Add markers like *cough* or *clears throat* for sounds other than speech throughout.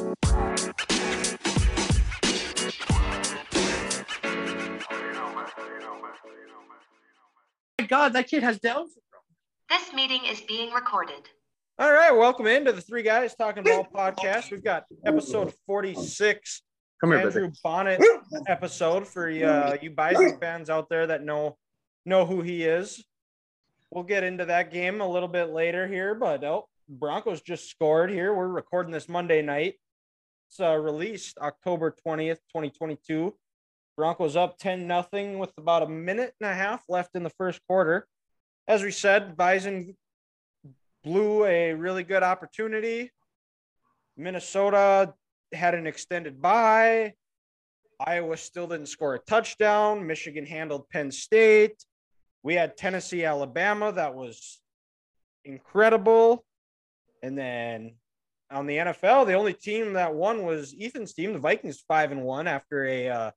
my God, that kid has Down syndrome. This meeting is being recorded. All right, welcome into the Three Guys Talking Ball podcast. We've got episode 46, Come here, Andrew baby. Bonnet episode for uh, you Bison fans out there that know know who he is. We'll get into that game a little bit later here, but oh, Broncos just scored here. We're recording this Monday night. Uh, released October 20th, 2022. Broncos up 10 nothing with about a minute and a half left in the first quarter. As we said, Bison blew a really good opportunity. Minnesota had an extended bye. Iowa still didn't score a touchdown. Michigan handled Penn State. We had Tennessee, Alabama. That was incredible. And then on the NFL, the only team that won was Ethan's team, the Vikings, five and one after a uh,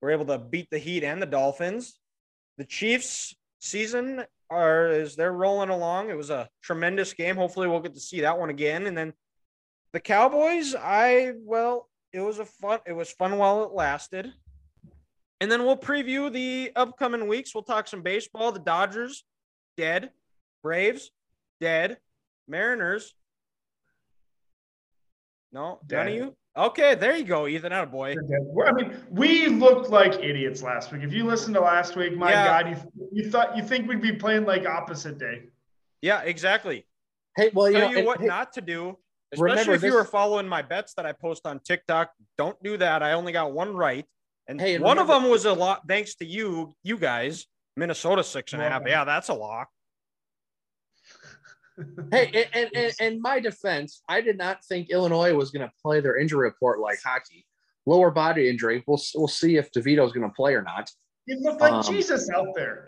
were able to beat the Heat and the Dolphins. The Chiefs season are is they're rolling along. It was a tremendous game. Hopefully, we'll get to see that one again. And then the Cowboys, I well, it was a fun. It was fun while it lasted. And then we'll preview the upcoming weeks. We'll talk some baseball. The Dodgers, dead. Braves, dead. Mariners. No, none of you. Okay, there you go, Ethan. Out boy. We're- I mean, we looked like idiots last week. If you listened to last week, my Yeah. God, you, you thought you think we'd be playing like opposite day. Yeah, exactly. Hey, well, you tell know, you and- what hey, not to do. Especially remember if you were following my bets that I post on TikTok. Don't do that. I only got one right. And, Hey, and one of them was a lot thanks to you, you guys. Minnesota six and a half. Yeah, that's a lock. Hey, *laughs* and, and, and, and my defense, I did not think Illinois was going to play their injury report like hockey. Lower body injury. We'll we'll see if DeVito is going to play or not. You looked like Um, Jesus out there.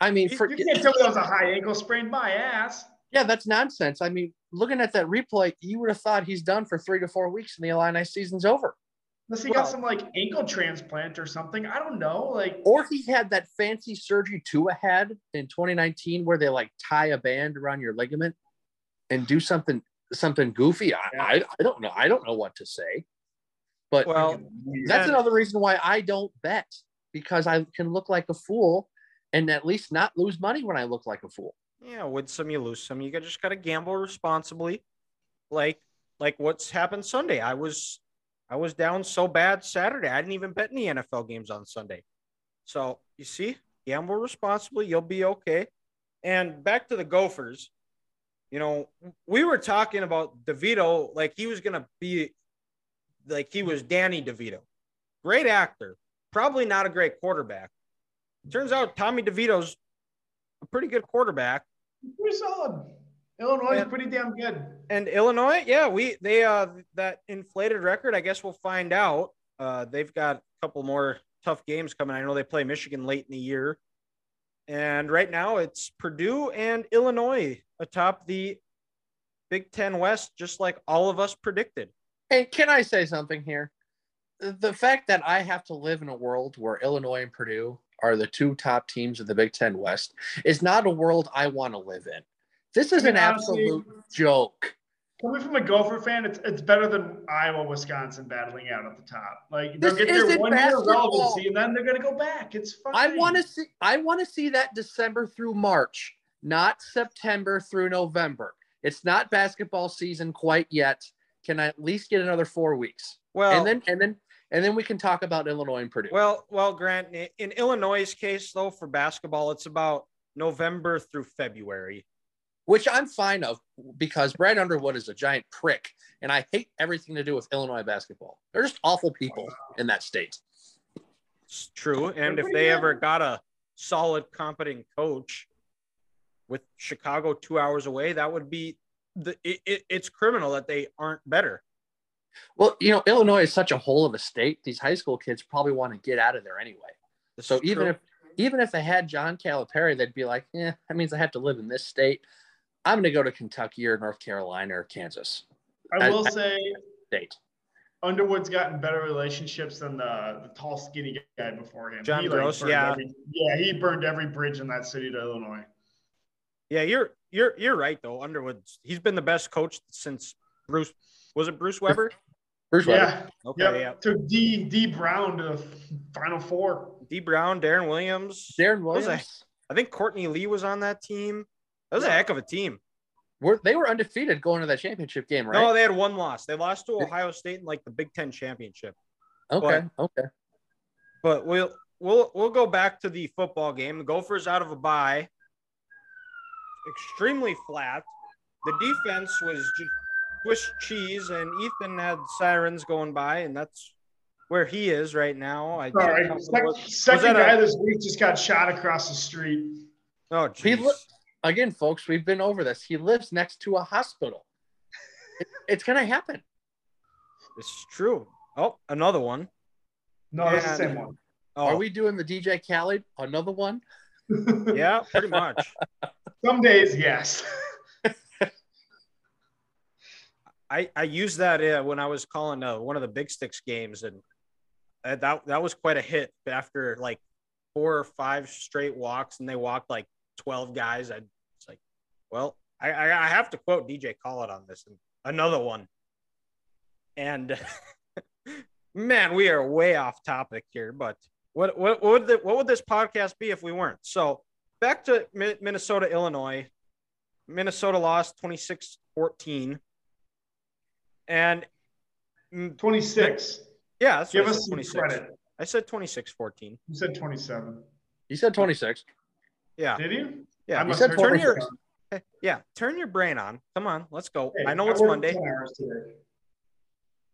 I mean, You, for, you can't tell me that was a high ankle sprain. My ass. yeah, that's nonsense. I mean, looking at that replay, you would have thought he's done for three to four weeks, and the Illini season's over. Unless he Well- got some like ankle transplant or something. I don't know. Like Or he had that fancy surgery Tua had in 2019, where they like tie a band around your ligament and do something something goofy. I, I, I don't know. I don't know what to say. But Well, that's and- another reason why I don't bet because I can look like a fool and at least not lose money when I look like a fool. yeah, win some, you lose some. You got- just got to gamble responsibly, like like what's happened Sunday. I was I was down so bad Saturday. I didn't even bet any NFL games on Sunday. So you see, gamble responsibly. You'll be okay. And back to the Gophers. You know, we were talking about DeVito like he was gonna be like he was Danny DeVito, great actor, probably not a great quarterback. Turns out Tommy DeVito's a pretty good quarterback. pretty solid. Illinois Yeah. is pretty damn good. And Illinois, yeah, we they uh that inflated record. I guess we'll find out. Uh, they've got a couple more tough games coming. I know they play Michigan late in the year, and right now it's Purdue and Illinois atop the Big Ten West, just like all of us predicted. Hey, can I say something here? The fact that I have to live in a world where Illinois and Purdue are the two top teams of the Big Ten West is not a world I want to live in. This is I mean, an honestly- absolute joke. Coming from a Gopher fan, it's it's better than Iowa, Wisconsin battling out at the top. Like they'll This get their isn't one year basketball. relevancy and then they're gonna go back. It's fine. I want to see I want to see that December through March, not September through November. It's not basketball season quite yet. Can I at least get another 4 weeks? Well, and then and then and then we can talk about Illinois and Purdue. well, well, Grant. in- In Illinois' case, though, for basketball, it's about November through February. Which I'm fine of because Brad Underwood is a giant prick, and I hate everything to do with Illinois basketball. They're just awful people in that state. It's true. And if they ever got a solid, competent coach with Chicago two hours away, that would be the it, it, it's criminal that they aren't better. Well, you know, Illinois is such a hole of a state. These high school kids probably want to get out of there anyway. This So even true. if even if they had John Calipari, they'd be like, "Yeah, that means I have to live in this state. I'm going to go to Kentucky or North Carolina or Kansas I I- will I- say state." Underwood's gotten better relationships than the, the tall, skinny guy before him. John He, Groce, burned yeah. every- yeah, he burned every bridge in that city to Illinois. yeah, you're you're you're right though. Underwood, he's been the best coach since Bruce was it Bruce Weber? Bruce Weber. Yeah. Okay, Yep. yeah. Took D Dee Brown to the final four. Dee Brown, Deron Williams. Deron Williams. I think Courtney Lee was on that team. That was a heck of a team. Were they were undefeated going to that championship game, right? No, they had one loss. They lost to Ohio State in like the Big Ten championship. okay, okay. But we'll we'll we'll go back to the football game. The Gophers out of a bye. Extremely flat. The defense was just Swiss cheese, and Ethan had sirens going by, and that's where he is right now. I All right. was- Second, was second that a- guy this week just got shot across the street. oh, He geez. Li- Again, folks, we've been over this. He lives next to a hospital. It- it's gonna happen. It's true. Oh, another one. No, that's the same one. Oh, Are we doing the DJ Khaled? Another one? *laughs* yeah, pretty much. Some days, yes. I I used that uh, when I was calling uh, one of the Big Sticks games, and uh, that that was quite a hit. After like four or five straight walks, and they walked like twelve guys. I was like, well, I I I have to quote DJ Khaled on this, and another one. And *laughs* man, we are way off topic here, but what what what would the, what would this podcast be if we weren't? So back to Mi- Minnesota, Illinois. Minnesota lost 26-14. And mm, 26. yeah, that's Give us said, some 26. credit. I said 26-14. You said 27. He said 26. Yeah. Did you? Yeah. I You said turn your yeah, turn your brain on. Come on, let's go. Hey, I know it's Monday. 10 hours today.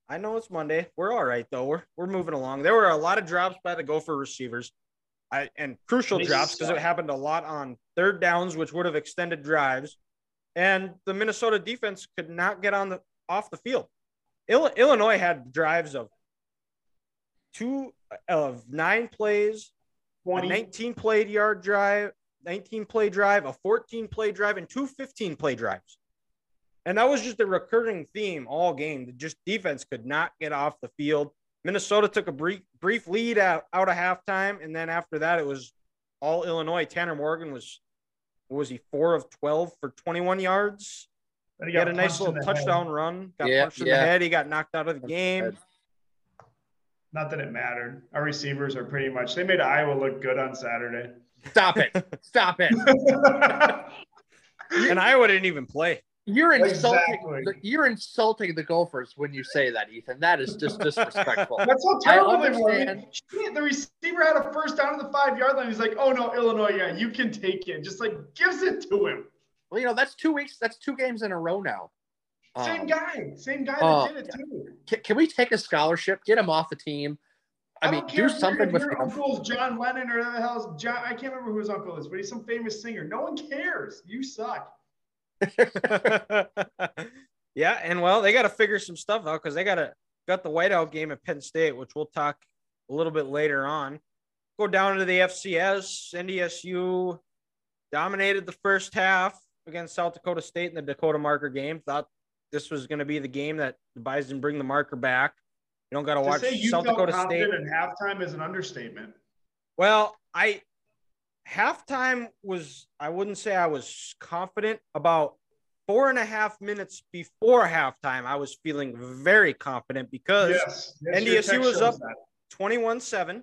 I know it's Monday. We're all right though. We're we're moving along. There were a lot of drops by the Gopher receivers. I and crucial drops because it happened a lot on third downs, which would have extended drives. And the Minnesota defense could not get on the off the field. Ill, Illinois had drives of two of nine plays, a 20. 19 played yard drive, 19 play drive, a 14 play drive, and two 15 play drives. And that was just a recurring theme all game. The Just defense could not get off the field. Minnesota took a brief brief lead out, out of halftime, and then after that, it was all Illinois. Tanner Morgan was what was he four of 12 for 21 yards. Then He had a nice little the head. touchdown run. Got Yeah, punched in yeah. the head. He got knocked out of the game. Not that it mattered. Our receivers are pretty much, they made Iowa look good on Saturday. Stop it. Stop it. *laughs* And Iowa didn't even play. You're insulting Exactly. the, you're insulting the Gophers when you say that, Ethan. That is just disrespectful. That's how terrible they were. I mean, the receiver had a first down to the five yard line. He's like, oh no, Illinois, yeah, you can take it. Just like gives it to him. well, you know, that's two weeks, that's two games in a row now. Same Um, guy. Same guy that did it too. Can, can we take a scholarship, get him off the team? I, mean, don't do care if your- something with your uncle's John Lennon or whatever the hell is John. I can't remember who his uncle is, but he's some famous singer. No one cares. You suck. *laughs* yeah, and well, they got to figure some stuff out because they got to got the whiteout game at Penn State, which we'll talk a little bit later on. Go down to the FCS. NDSU dominated the first half against South Dakota State in the Dakota Marker game. Thought this was going to be the game that the Bison bring the marker back. You don't got to watch say South Dakota State. in halftime is an understatement. Well, I halftime was I wouldn't say I was confident about four and a half minutes before halftime. I was feeling very confident because Yes. yes NDSU was up 21 7.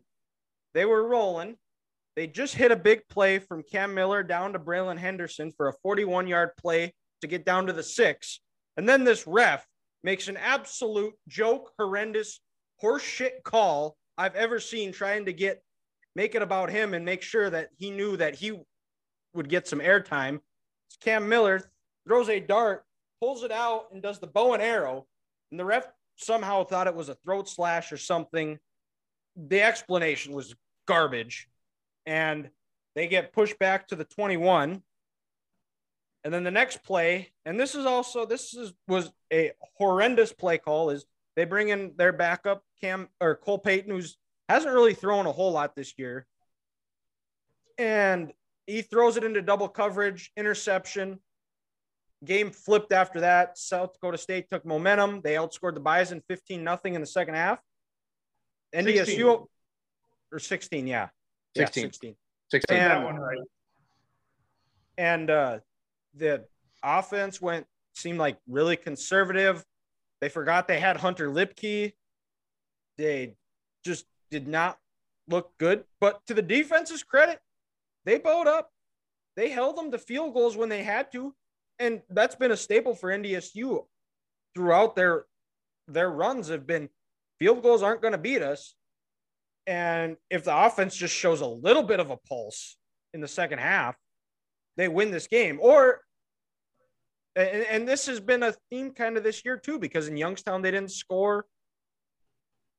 They were rolling. They just hit a big play from Cam Miller down to Braylon Henderson for a 41 yard play to get down to the six. And then this ref makes an absolute joke, horrendous, horseshit call I've ever seen trying to get make it about him and make sure that he knew that he would get some airtime. Cam Miller throws a dart, pulls it out, and does the bow and arrow. And the ref somehow thought it was a throat slash or something. The explanation was garbage. And they get pushed back to the 21. And then the next play, and this is also this is was a horrendous play call, is they bring in their backup Cam or Cole Payton, who's hasn't really thrown a whole lot this year. And he throws it into double coverage, interception. Game flipped after that. South Dakota State took momentum. They outscored the Bison 15 nothing in the second half. NDSU 16. or 16, yeah. 16. Yeah, 16. 16. And- that one right. And uh, the offense went seemed like really conservative. They forgot they had Hunter Luepke. They just did not look good. But to the defense's credit, they bowed up. They held them to field goals when they had to. And that's been a staple for NDSU throughout their their runs have been field goals aren't going to beat us. And if the offense just shows a little bit of a pulse in the second half, they win this game. Or and, and this has been a theme kind of this year too, because in Youngstown they didn't score.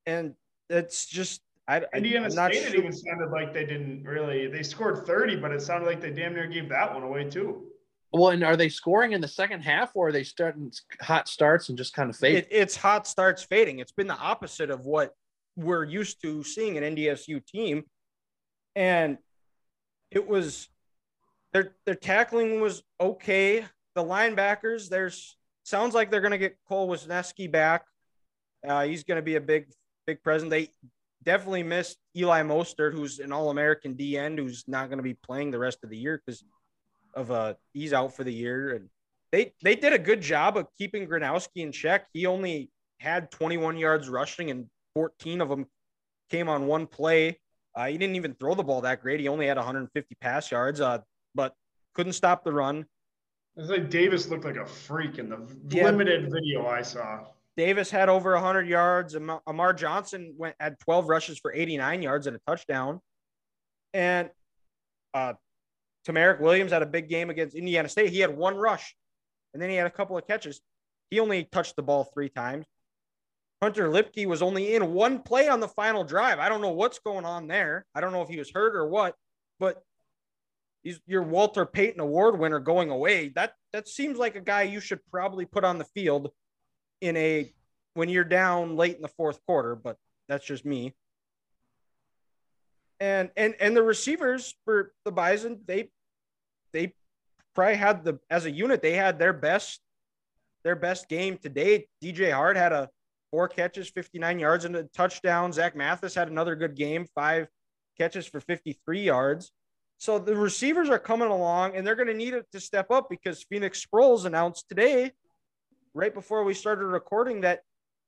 And it's just I, Indiana I'm not State, it even sounded like they didn't really. They scored 30, but it sounded like they damn near gave that one away too. Well, and are they scoring in the second half, or are they starting hot starts and just kind of fade? it, it's hot starts fading. It's been the opposite of what we're used to seeing an NDSU team. And it was their their tackling was okay. The linebackers, there's sounds like they're gonna get Cole Wisniewski back. Uh, he's gonna be a big, big present. They definitely missed Eli Mostaert, who's an all American D end who's not gonna be playing the rest of the year because of uh he's out for the year. And they they did a good job of keeping Gronowski in check. He only had 21 yards rushing, and 14 of them came on one play. Uh, he didn't even throw the ball that great. He only had 150 pass yards, uh, but couldn't stop the run. It's like Davis looked like a freak in the Yeah. limited video I saw. Davis had over 100 yards. Am- Amar Johnson went had 12 rushes for 89 yards and a touchdown. And uh, TaMerik Williams had a big game against Indiana State. He had one rush, and then he had a couple of catches. He only touched the ball three times. Hunter Luepke was only in one play on the final drive. I don't know what's going on there. I don't know if he was hurt or what, but he's your Walter Payton Award winner going away. That that seems like a guy you should probably put on the field in a when you're down late in the fourth quarter, but that's just me. And and and the receivers for the Bison, they they probably had the as a unit, they had their best their best game to date. DJ Hart had a four catches, 59 yards and a touchdown. Zach Mathis had another good game, five catches for 53 yards. So the receivers are coming along and they're going to need it to step up because Phoenix Sproles announced today, right before we started recording, that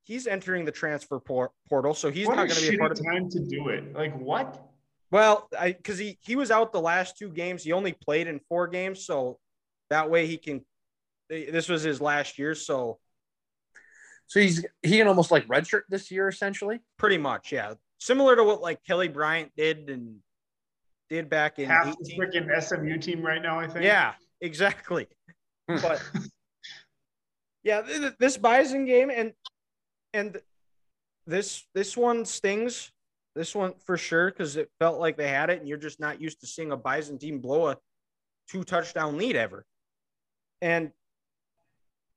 he's entering the transfer por- portal. So he's what not going to be a part of shitty time to do it. Like what? well, I because he he was out the last two games. He only played in four games, so that way he can. This was his last year, so So he's he can almost like redshirt this year essentially. pretty much, yeah, similar to what like Kelly Bryant did and did back in Half the 18. freaking SMU team right now, I think. Yeah, exactly. Hmm. but yeah, th- th- this Bison game and and this this one stings. This one for sure because it felt like they had it, and you're just not used to seeing a Bison team blow a two touchdown lead ever. And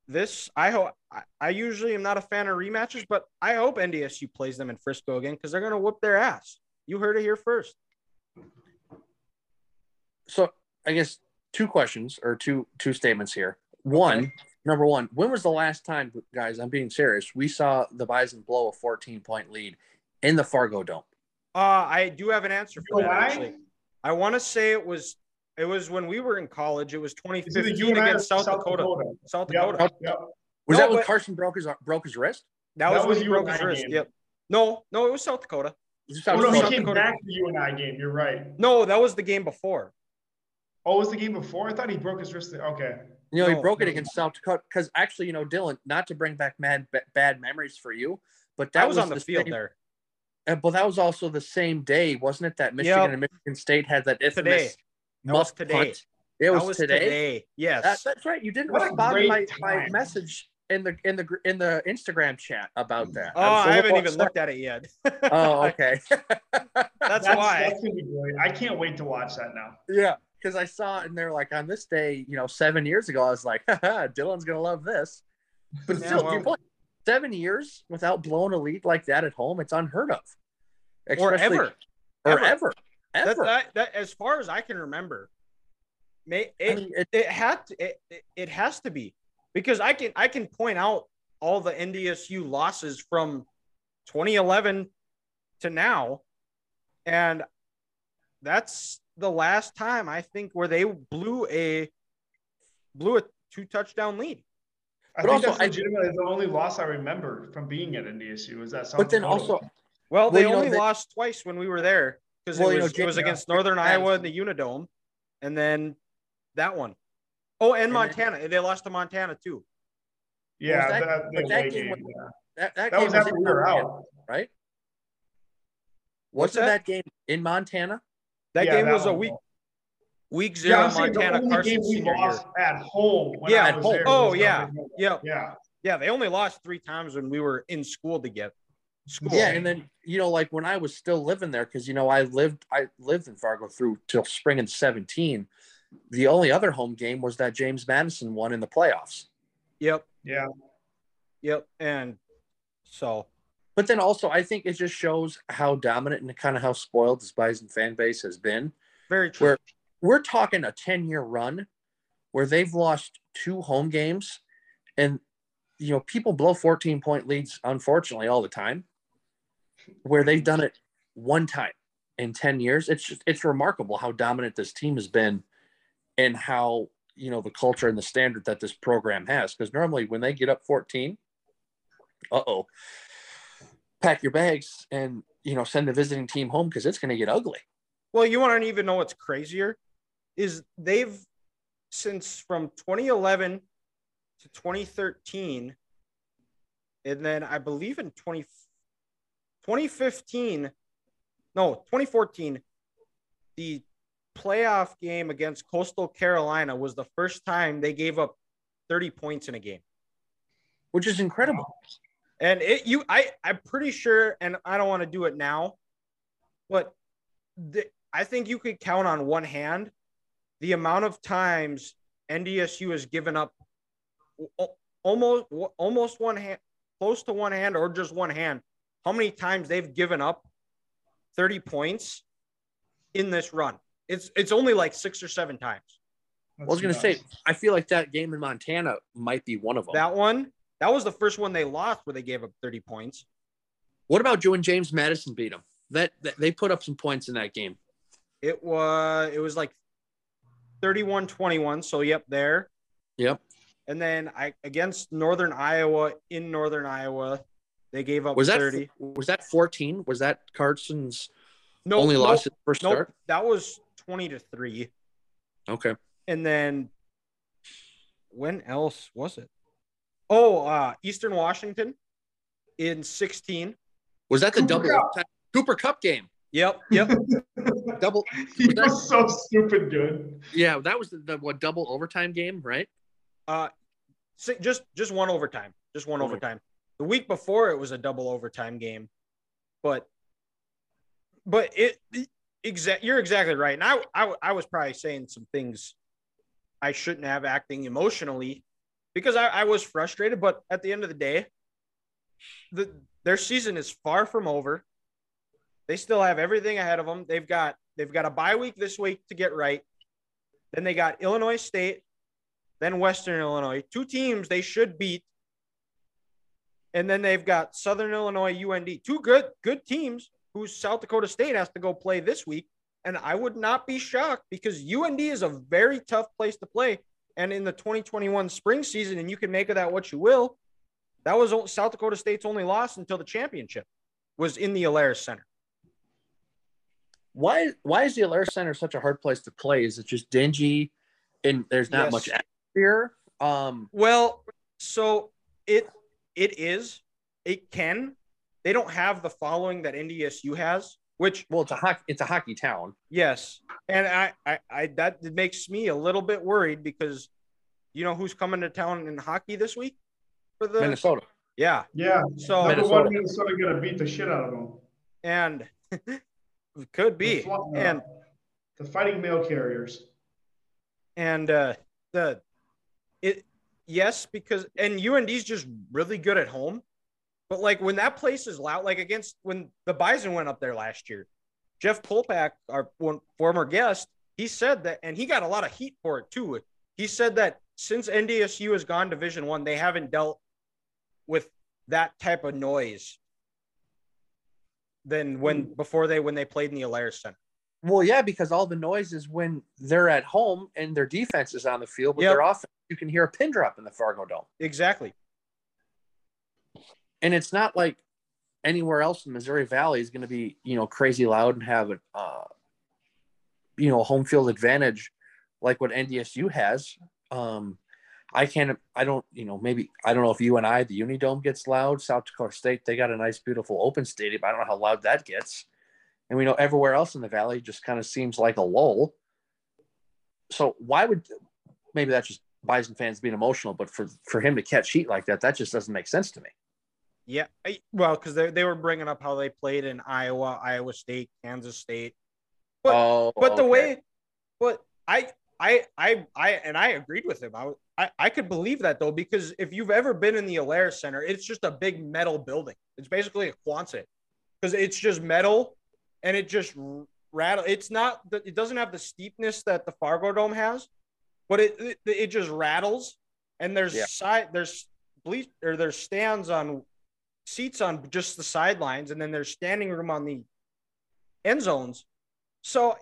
this, I hope. I, I usually am not a fan of rematches, but I hope NDSU plays them in Frisco again because they're gonna whoop their ass. You heard it here first. So I guess two questions or two two statements here. One, number one, when was the last time, guys? I'm being serious. We saw the Bison blow a 14 point lead in the Fargo Dome. Uh, I do have an answer for You that actually. I want to say it was it was when we were in college. It was It's 2015 UNI or against South, Dakota. South Dakota. Yep, yep. Was No, that when but- Carson broke his broke his wrist? That, That was when he broke his UNI wrist. game. Yep. No, no, it was South Dakota. Was it Oh, South he came Dakota. back to the UNI game. You're right. No, that was the game before. Oh, was the game before? I thought he broke his wrist. there. Okay. You know, he No, broke it no. against South Dakota because actually, you know, Dylan, not to bring back mad ba- bad memories for you, but That, that was, on the, field same, there uh, But that was also the same day, wasn't it? That Michigan Yep. and Michigan State had that infamous today. That was muff today. punt. It That was, was today. today. Yes. That, that's right. You didn't What respond to great my, my message in the in the in the Instagram chat about that. oh, I'm so I haven't even looked at it yet. Oh, okay. *laughs* That's, why. That's gonna be great. I can't wait to watch that now. yeah, because I saw it and they're like on this day, you know, seven years ago, I was like, *laughs* Haha, Dylan's gonna love this. But Yeah, still, well- seven years without blowing a lead like that at home, it's unheard of. or ever. or ever. ever, That, ever. that, that, as far as I can remember, may, I it, mean, it- it had to, it, it- it has to be because I can I can point out all the NDSU losses from 2011 to now, and that's the last time I think where they blew a blew a two touchdown lead. I But think also, that's I- legitimately the only loss I remember from being at NDSU is that. South But then Dakota also, one. Well, Well, they you know, only they- lost twice when we were there because Well, it you know, was, it was Jake- against uh, Northern Iowa in the Unidome, and then that one. Oh, and And then- Montana. they lost to Montana too. yeah, that- that, but the that game game, was- yeah. that, that, that game was after we were out. right? What's Wasn't that? that game in Montana? That Yeah, game that was a week was. week zero I'm the Montana only Carson game we senior year. lost at home. When Yeah, I at home. there Oh, was yeah. Yeah, yeah. yeah. They only lost three times when we were in school together. School. Yeah, and then you know, like when I was still living there, because you know I lived I lived in Fargo through till spring of seventeen. The only other home game was that James Madison won in the playoffs. Yep. Yeah. Yep. And so But then also, I think it just shows how dominant and kind of how spoiled this Bison fan base has been. very true. Where we're talking a 10 year run where they've lost two home games and, you know, people blow 14 point leads, unfortunately, all the time, where they've done it one time in 10 years. It's just, it's remarkable how dominant this team has been and how, you know, the culture and the standard that this program has. Because normally when they get up 14, uh oh, pack your bags and, you know, send the visiting team home because it's going to get ugly. Well, you want to even know what's crazier is they've since from 2011 to 2013, and then I believe in 20, 2015, no, 2014, the playoff game against Coastal Carolina was the first time they gave up 30 points in a game. which is incredible. And it you I I'm pretty sure, and I don't want to do it now, but the, I think you could count on one hand the amount of times NDSU has given up almost almost one hand, close to one hand, or just one hand. How many times they've given up 30 points in this run? It's it's only like six or seven times. I was going to say, I feel like that game in Montana might be one of them. That one, that was the first one they lost where they gave up 30 points. what about Joe and James Madison beat them? That, that they put up some points in that game. It was it was like 31-21. So yep, there. Yep. And then I against Northern Iowa in Northern Iowa, they gave up Was that 30. was that 14? Was that Carson's No, only no, loss at first Nope, start? that was 20 to 3. Okay. And then when else was it? Oh, uh Eastern Washington in 16. Was that the Cooper double Kupp. Cooper Kupp game? Yep, yep. *laughs* Double. *laughs* he Was that- was so stupid good. Yeah, that was the, the what double overtime game, right? Uh, si- just just one overtime, just one Mhm. overtime. The week before it was a double overtime game, but but it exact you're exactly right. And I, I I was probably saying some things I shouldn't have acting emotionally because I, I was frustrated. But at the end of the day, the their season is far from over. They still have everything ahead of them. They've got they've got a bye week this week to get right. Then they got Illinois State, then Western Illinois, two teams they should beat. And then they've got Southern Illinois, UND, two good good teams who South Dakota State has to go play this week. And I would not be shocked because UND is a very tough place to play. And in the 2021 spring season, and you can make of that what you will, that was South Dakota State's only loss until the championship was in the Alerus Center. Why why is the Alerus Center such a hard place to play? Is it just dingy and there's not Yes. much atmosphere? Um, Well, so it it is. It can. They don't have the following that NDSU has, which well, it's a hockey it's a hockey town. yes, and I I, I that makes me a little bit worried because you know who's coming to town in hockey this week for the Minnesota. yeah. Yeah. So Number Minnesota. one, Minnesota gonna beat the shit out of them. and *laughs* could be The and the fighting mail carriers. and uh the it yes because and UND's just really good at home. But like when that place is loud, like against when the Bison went up there last year, Jeff Kolpack, our one former guest, he said that, and he got a lot of heat for it too. He said that since NDSU has gone Division One, they haven't dealt with that type of noise than when hmm. before they when they played in the Alerus Center. Well, yeah, because all the noise is when they're at home and their defense is on the field, but Yep. their offense you can hear a pin drop in the Fargo Dome. Exactly. And it's not like anywhere else in Missouri Valley is going to be, you know, crazy loud and have a, uh, you know, home field advantage like what NDSU has. Um, I can't, I don't, you know, maybe, I don't know if you and I the Unidome gets loud. South Dakota State, they got a nice, beautiful open stadium. I don't know how loud that gets. And we know everywhere else in the Valley just kind of seems like a lull. So why would, maybe that's just Bison fans being emotional, but for, for him to catch heat like that, that just doesn't make sense to me. Yeah. Well, because they, they were bringing up how they played in Iowa, Iowa State, Kansas State. But, oh, but the okay. way, but I, I, I, I, and I agreed with him. I, I, I could believe that though, because if you've ever been in the Alerus Center, it's just a big metal building. It's basically a Quonset because it's just metal and it just rattle. It's not, the, it doesn't have the steepness that the Fargo Dome has, but it, it, it just rattles. And there's Yeah. side, there's bleach or there's stands on seats on just the sidelines, and then there's standing room on the end zones. So,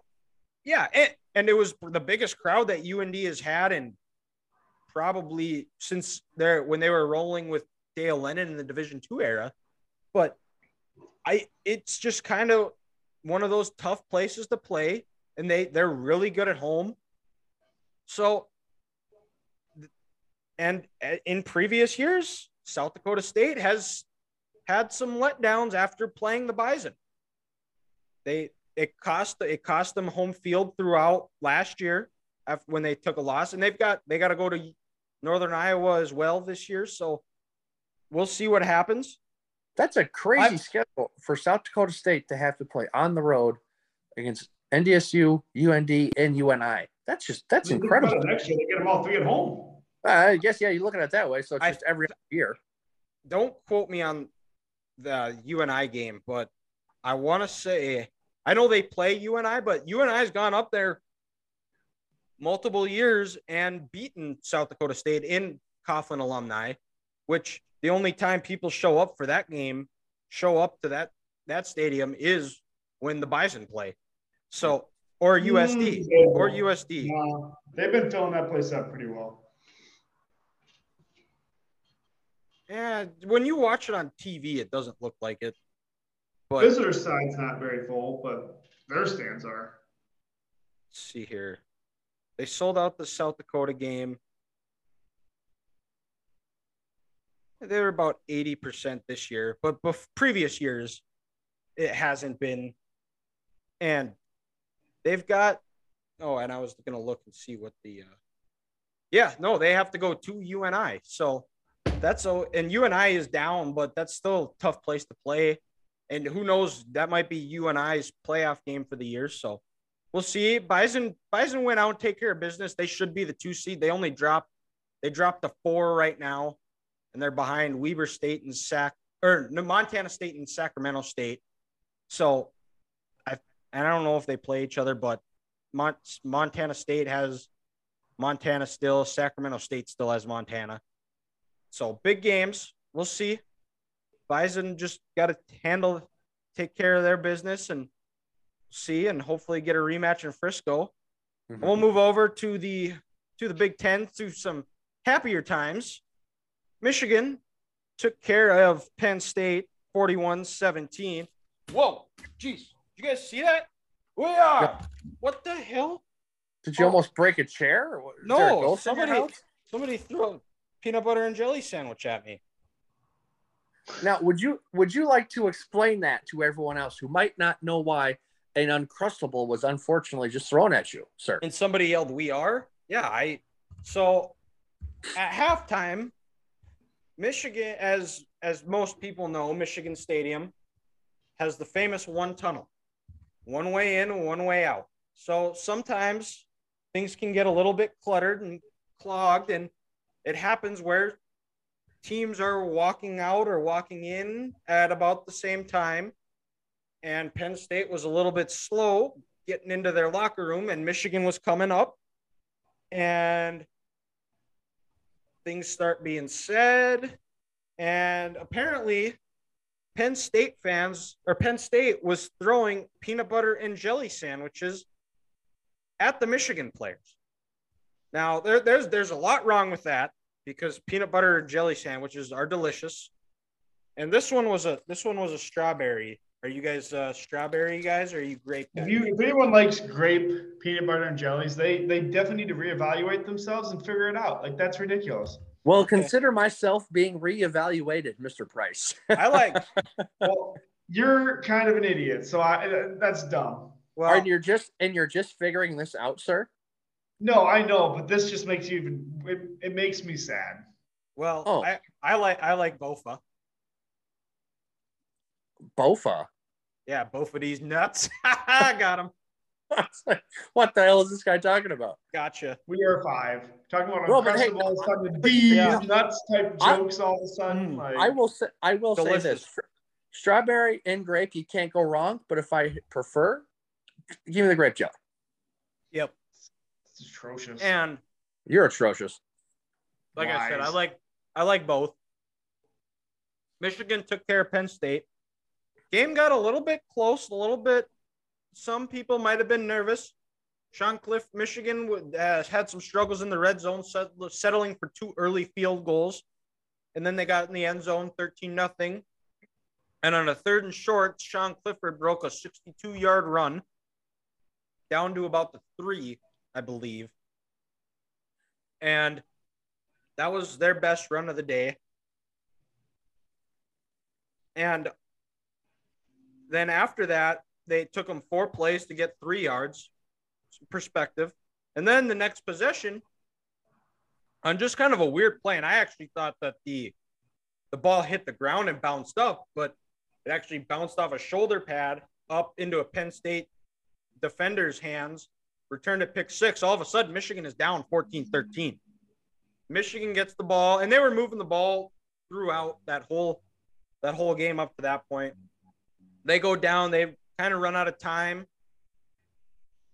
yeah, and, and it was the biggest crowd that UND has had in probably since they're when they were rolling with Dale Lennon in the Division Two era. But I, it's just kind of one of those tough places to play, and they they're really good at home. So, and uh, in previous years, South Dakota State has had some letdowns after playing the Bison. They it cost it cost them home field throughout last year after, when they took a loss, and they've got they got to go to Northern Iowa as well this year. So we'll see what happens. That's a crazy I- schedule for South Dakota State to have to play on the road against NDSU, UND, and UNI. That's just that's incredible. it, Next year, they get them all three at home. Uh, I guess yeah, you're looking at it that way. So it's I- just every year. Don't quote me on the UNI game, but I want to say I know they play UNI, but UNI has gone up there multiple years and beaten South Dakota State in Coughlin alumni, which the only time people show up for that game, show up to that that stadium is when the Bison play. So or USD Mm, or USD. No, they've been filling that place up pretty well. Yeah, when you watch it on TV, it doesn't look like it. But Visitor side's not very full, but their stands are. let's see here. They sold out the South Dakota game. They were about 80% this year, but bef- previous years, it hasn't been. And they've got, oh, and I was going to look and see what the, uh, yeah, no, they have to go to UNI. So that's, so, and UNI is down, but that's still a tough place to play. And who knows, that might be you and I's playoff game for the year. So, We'll see. Bison Bison went out and take care of business. They should be the two seed. They only dropped they dropped the four right now, and they're behind Weber State and Sac or Montana State and Sacramento State. So I and I don't know if they play each other, but Mont, Montana State has Montana still. Sacramento State still has Montana. So big games. We'll see. Bison just got to handle, take care of their business and see and hopefully get a rematch in Frisco. Mhm. We'll move over to the to the Big Ten to some happier times. Michigan took care of Penn State 41-17. Whoa, jeez. You guys see that? We are. Yeah. What the hell? Did you Oh. almost break a chair? Or No, a ghost in your somebody- house? Somebody threw a peanut butter and jelly sandwich at me. Now, would you would you like to explain that to everyone else who might not know why an uncrustable was unfortunately just thrown at you, sir? and somebody yelled, "We are!" Yeah, I. So at halftime, Michigan, as as most people know, Michigan Stadium has the famous one tunnel, one way in, one way out. So sometimes things can get a little bit cluttered and clogged, and it happens where teams are walking out or walking in at about the same time. And Penn State was a little bit slow getting into their locker room, and Michigan was coming up, and things start being said, and apparently, Penn State fans or Penn State was throwing peanut butter and jelly sandwiches at the Michigan players. Now there, there's there's a lot wrong with that because peanut butter and jelly sandwiches are delicious, and this one was a this one was a strawberry. Are you guys uh, strawberry guys? Or are you grape guys? If you if anyone likes grape peanut butter and jellies, they they definitely need to reevaluate themselves and figure it out. Like that's ridiculous. Well, consider myself being reevaluated, Mr. Price. I like *laughs* Well, you're kind of an idiot, so I that's dumb. well. and you're just and you're just figuring this out, sir. No, I know, but this just makes you even. It, it makes me sad. Well, Oh. I, I like I like Bofa. Bofa. Yeah, both of these nuts. *laughs* I got him. *laughs* what the hell is this guy talking about? Gotcha. We are five. Talking about Well, but hey, Uncrustables, talking to these Yeah. nuts type I- jokes all of a sudden. Hmm. Like, I will say I will say this: strawberry and grape, you can't go wrong. But if I prefer, give me the grape jelly. Yep. it's atrocious. And You're atrocious. like I said, I like I like both. Michigan took care of Penn State. Game got a little bit close, a little bit. Some people might have been nervous. Sean Cliff, Michigan would- uh, had some struggles in the red zone, settling for two early field goals, and then they got in the end zone, thirteen nothing. And on a third and short, Sean Clifford broke a 62-yard run down to about the three, I believe. And that was their best run of the day. And then after that, they took them four plays to get three yards perspective. And then the next possession, on just kind of a weird play, and I actually thought that the the ball hit the ground and bounced up, but it actually bounced off a shoulder pad up into a Penn State defender's hands, returned to pick six. All of a sudden, Michigan is down 14 13. Michigan gets the ball, and they were moving the ball throughout that whole that whole game up to that point. They go down, they kind of run out of time.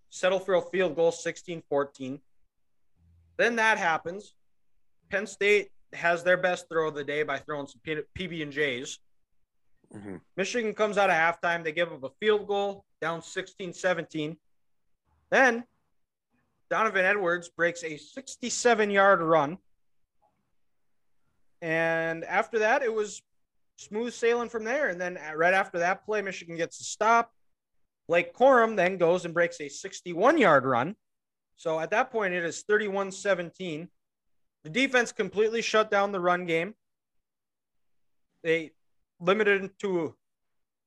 Settle for a field goal 16-14. Then that happens. Penn State has their best throw of the day by throwing some PB and J's. Mhm. Michigan comes out of halftime. They give up a field goal down 16 17. Then Donovan Edwards breaks a 67 yard run. And after that, it was smooth sailing from there. And then uh, right after that play, Michigan gets a stop. Blake Corum then goes and breaks a 61 yard run. So at that point, it is 31 17. The defense completely shut down the run game. They limited it to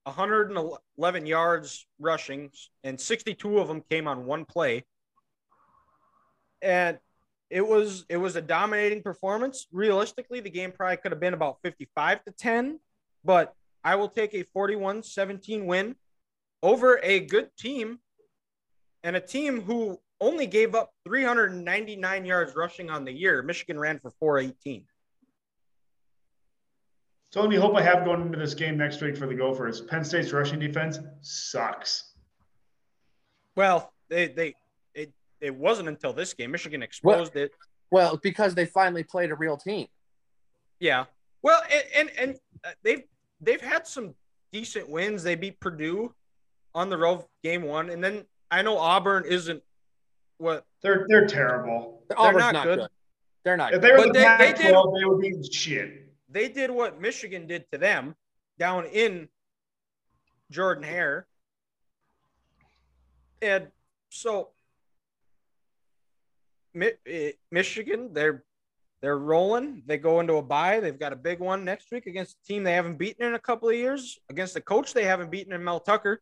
111 yards rushing, and 62 of them came on one play. And it was it was a dominating performance. Realistically, the game probably could have been about 55 to 10, but I will take a 41-17 win over a good team and a team who only gave up 399 yards rushing on the year. Michigan ran for 418. It's the only hope I have going into this game next week for the Gophers. Penn State's rushing defense sucks. Well, they they it it wasn't until this game Michigan exposed it. Well, because they finally played a real team. Yeah. Well, and and, and uh, they've they've had some decent wins. They beat Purdue on the road game one, and then I know Auburn isn't what They're they're terrible. Auburn's not not, good. good. They're not. If good. they were But the they- they Pac-12, did- they would be shit. They did what Michigan did to them down in Jordan Hare. And so eh, Michigan, they're they're rolling. They go into a bye. They've got a big one next week against a team they haven't beaten in a couple of years, against a coach they haven't beaten in Mel Tucker.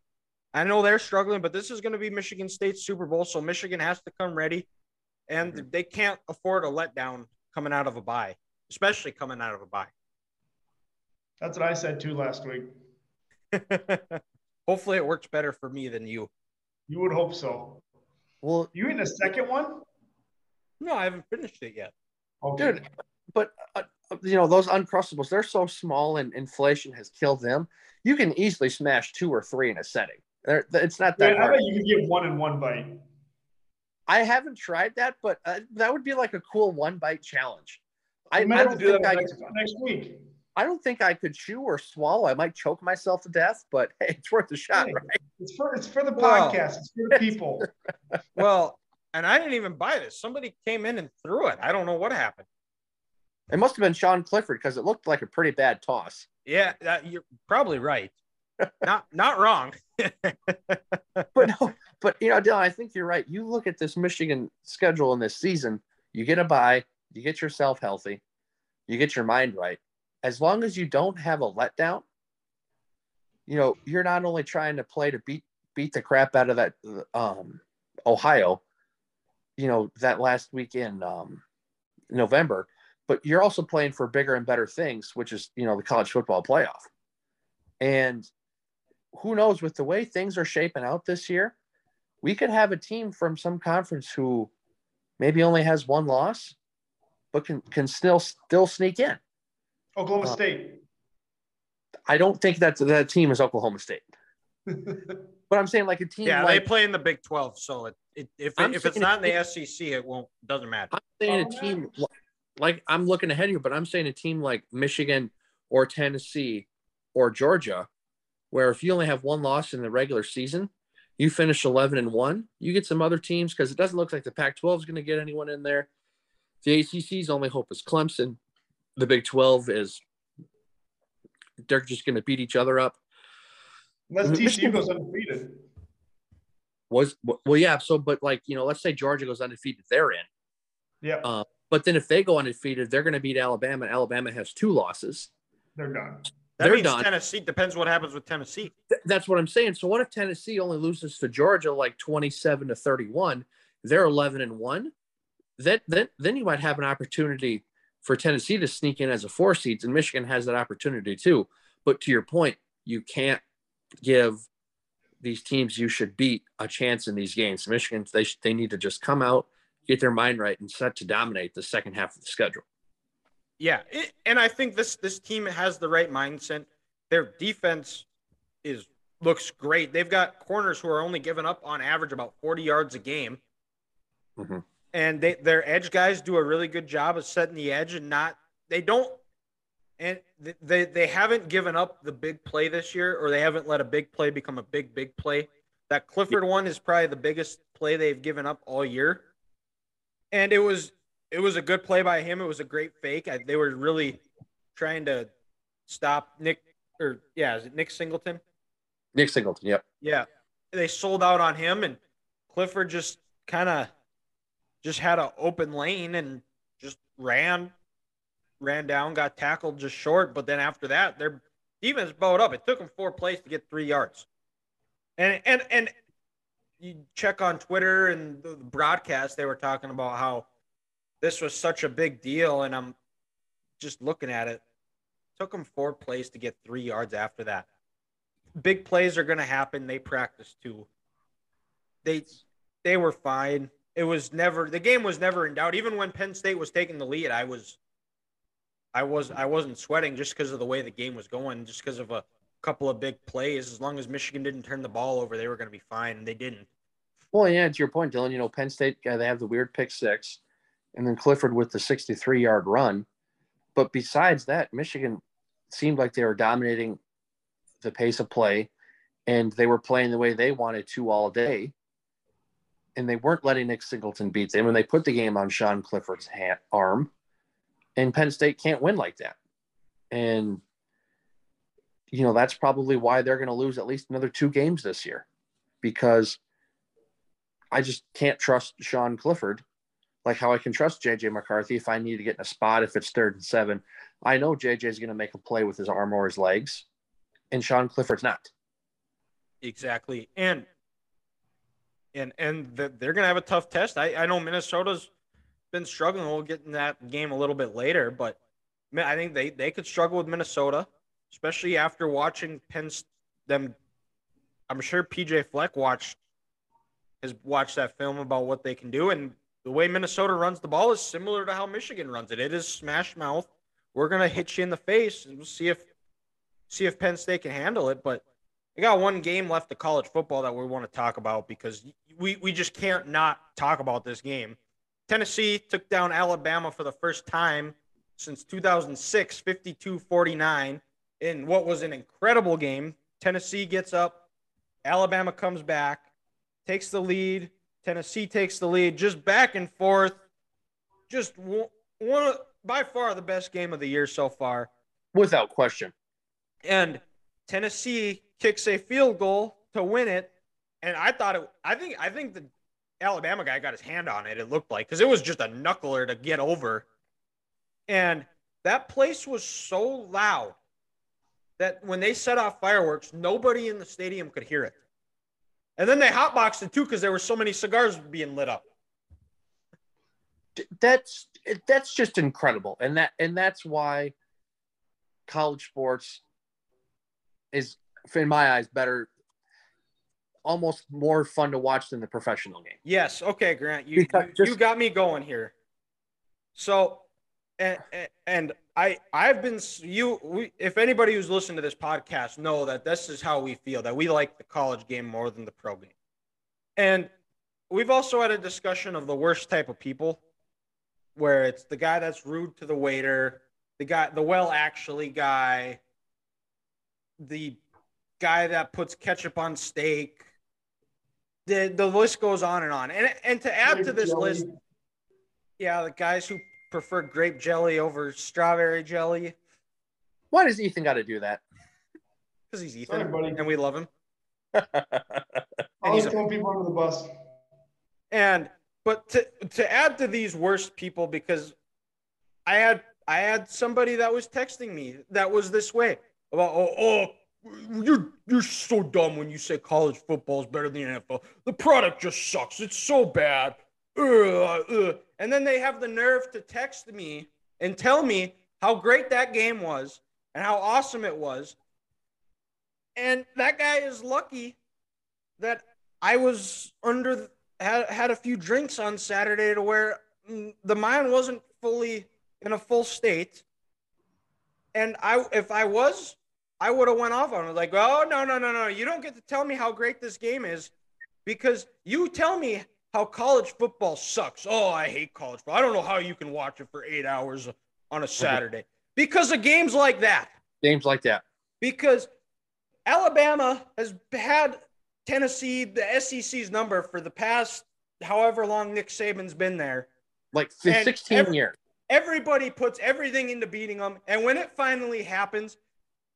I know they're struggling, but this is going to be Michigan State's Super Bowl, so Michigan has to come ready, and they can't afford a letdown coming out of a bye, especially coming out of a bye. That's what I said too last week. *laughs* Hopefully, it works better for me than you. You would hope so. well, You in a second one? No, I haven't finished it yet. Okay. dude, but uh, you know those uncrustables. They're so small, and inflation has killed them. You can easily smash two or three in a setting. They're, it's not that Man, I hard. bet you could get one in one bite. I haven't tried that, but uh, that would be like a cool one bite challenge. I, We I might have don't to do that next, next week. I don't think I could chew or swallow. I might choke myself to death, but *laughs* hey, it's worth a shot, Hey. right? It's for it's for the Wow. podcast. It's for the people. *laughs* Well, and I didn't even buy this. Somebody came in and threw it. I don't know what happened. It must have been Sean Clifford because it looked like a pretty bad toss. Yeah, that, you're probably right. not not wrong. *laughs* But no, but you know, Dylan, I think you're right. You look at this Michigan schedule in this season, you get a bye, you get yourself healthy, you get your mind right. As long as you don't have a letdown, you know, you're not only trying to play to beat beat the crap out of that um Ohio, you know, that last week in um November, but you're also playing for bigger and better things, which is, you know, the college football playoff. And who knows with the way things are shaping out this year, we could have a team from some conference who maybe only has one loss, but can can still still sneak in. Oklahoma Uh, State. I don't think that that team is Oklahoma State, *laughs* but I'm saying like a team yeah, like they play in the Big Twelve, so it, it if it, if it's not in if- the SEC, it won't doesn't matter. I'm saying Oh, a team li- like I'm looking ahead here, but I'm saying a team like Michigan or Tennessee or Georgia, where if you only have one loss in the regular season, you finish 11 and one, you get some other teams because it doesn't look like the Pac-12 is going to get anyone in there. The ACC's only hope is Clemson. The Big 12 is they're just going to beat each other up. Unless TCU Michigan- goes undefeated. Was well, yeah. So, but like you know, let's say Georgia goes undefeated, they're in. Yeah, Uh, But then if they go undefeated, they're going to beat Alabama. Alabama has two losses. they're done. That they're means done. Tennessee depends what happens with Tennessee. Th- that's what I'm saying. So what if Tennessee only loses to Georgia like 27 to 31? They're 11 and 1. Then then then you might have an opportunity for Tennessee to sneak in as a four seeds and Michigan has that opportunity too. But to your point, you can't give these teams you should beat a chance in these games. Michigan they sh- they need to just come out, get their mind right and set to dominate the second half of the schedule. Yeah, it, and I think this this team has the right mindset. Their defense is looks great. They've got corners who are only giving up on average about 40 yards a game. Mhm. And they their edge guys do a really good job of setting the edge and not they don't and they they haven't given up the big play this year or they haven't let a big play become a big big play. That Clifford one is probably the biggest play they've given up all year. And it was it was a good play by him. It was a great fake. I, they were really trying to stop Nick or yeah, is it Nick Singleton? Nick Singleton, yep. Yeah. They sold out on him and Clifford just kind of just had an open lane and just ran ran down, got tackled just short, but then after that their defense bowed up. It took them 4 plays to get 3 yards. And and and you check on Twitter and the broadcast they were talking about how this was such a big deal and I'm just looking at it. Took them 4 plays to get 3 yards after that big plays are going to happen. They practice too. They they were fine. It was never the game was never in doubt. Even when Penn State was taking the lead, I was I was I wasn't sweating just because of the way the game was going, just because of a couple of big plays. As long as Michigan didn't turn the ball over, they were going to be fine, and they didn't. Well, yeah, to your point, Dylan, you know, Penn State, uh, they have the weird pick six, and then Clifford with the 63 yard run. But besides that, Michigan seemed like they were dominating the pace of play, and they were playing the way they wanted to all day. And they weren't letting Nick Singleton beat them, and they put the game on Sean Clifford's hand, arm. And Penn State can't win like that. And, you know, that's probably why they're going to lose at least another two games this year because I just can't trust Sean Clifford like how I can trust JJ McCarthy if I need to get in a spot if it's third and seven. I know JJ is going to make a play with his arm or his legs, and Sean Clifford's not. Exactly, and and and the, they're going to have a tough test. I I know Minnesota's been struggling. We'll get in that game a little bit later, but I think they they could struggle with Minnesota, especially after watching Penn them. I'm sure PJ Fleck watched has watched that film about what they can do, and the way Minnesota runs the ball is similar to how Michigan runs it. It is smash mouth. We're gonna hit you in the face, and we'll see if see if Penn State can handle it. But we got one game left of college football that we want to talk about because we we just can't not talk about this game. Tennessee took down Alabama for the first time since 2006, 52-49 in what was an incredible game. Tennessee gets up, Alabama comes back, takes the lead, Tennessee takes the lead, just back and forth. Just one, one of, by far the best game of the year so far. Without question. And Tennessee kicks a field goal to win it. And I thought it, I think, I think the Alabama guy got his hand on it, it looked like, because it was just a knuckler to get over. And that place was so loud that when they set off fireworks, nobody in the stadium could hear it. And then they hotboxed it too because there were so many cigars being lit up. That's that's just incredible, and that and that's why college sports is, in my eyes, better, almost more fun to watch than the professional game. Yes. Okay, Grant, you you, just, you got me going here. So, and and I I've been you we, if anybody who's listened to this podcast know that this is how we feel that we like the college game more than the pro game. And we've also had a discussion of the worst type of people where it's the guy that's rude to the waiter, the guy, the well actually guy, the guy that puts ketchup on steak. The the list goes on and on. And and to add to this jelly. list, yeah, the guys who prefer grape jelly over strawberry jelly. Why does Ethan got to do that? Because he's Ethan, Sorry, and we love him. *laughs* Always throwing people under the bus. And but to to add to these worst people, because I had I had somebody that was texting me that was this way about oh, oh you're you're so dumb when you say college football is better than the NFL. The product just sucks. It's so bad. And then they have the nerve to text me and tell me how great that game was and how awesome it was. And that guy is lucky that I was under had had a few drinks on Saturday to where the mind wasn't fully in a full state. And I, if I was, I would have went off on it like, oh no no no no, you don't get to tell me how great this game is, because you tell me how college football sucks. Oh, I hate college football. I don't know how you can watch it for eight hours on a Saturday because of games like that. Games like that. Because Alabama has had Tennessee, the SEC's number for the past however long Nick Saban's been there. Like 16 every, years. Everybody puts everything into beating them. And when it finally happens,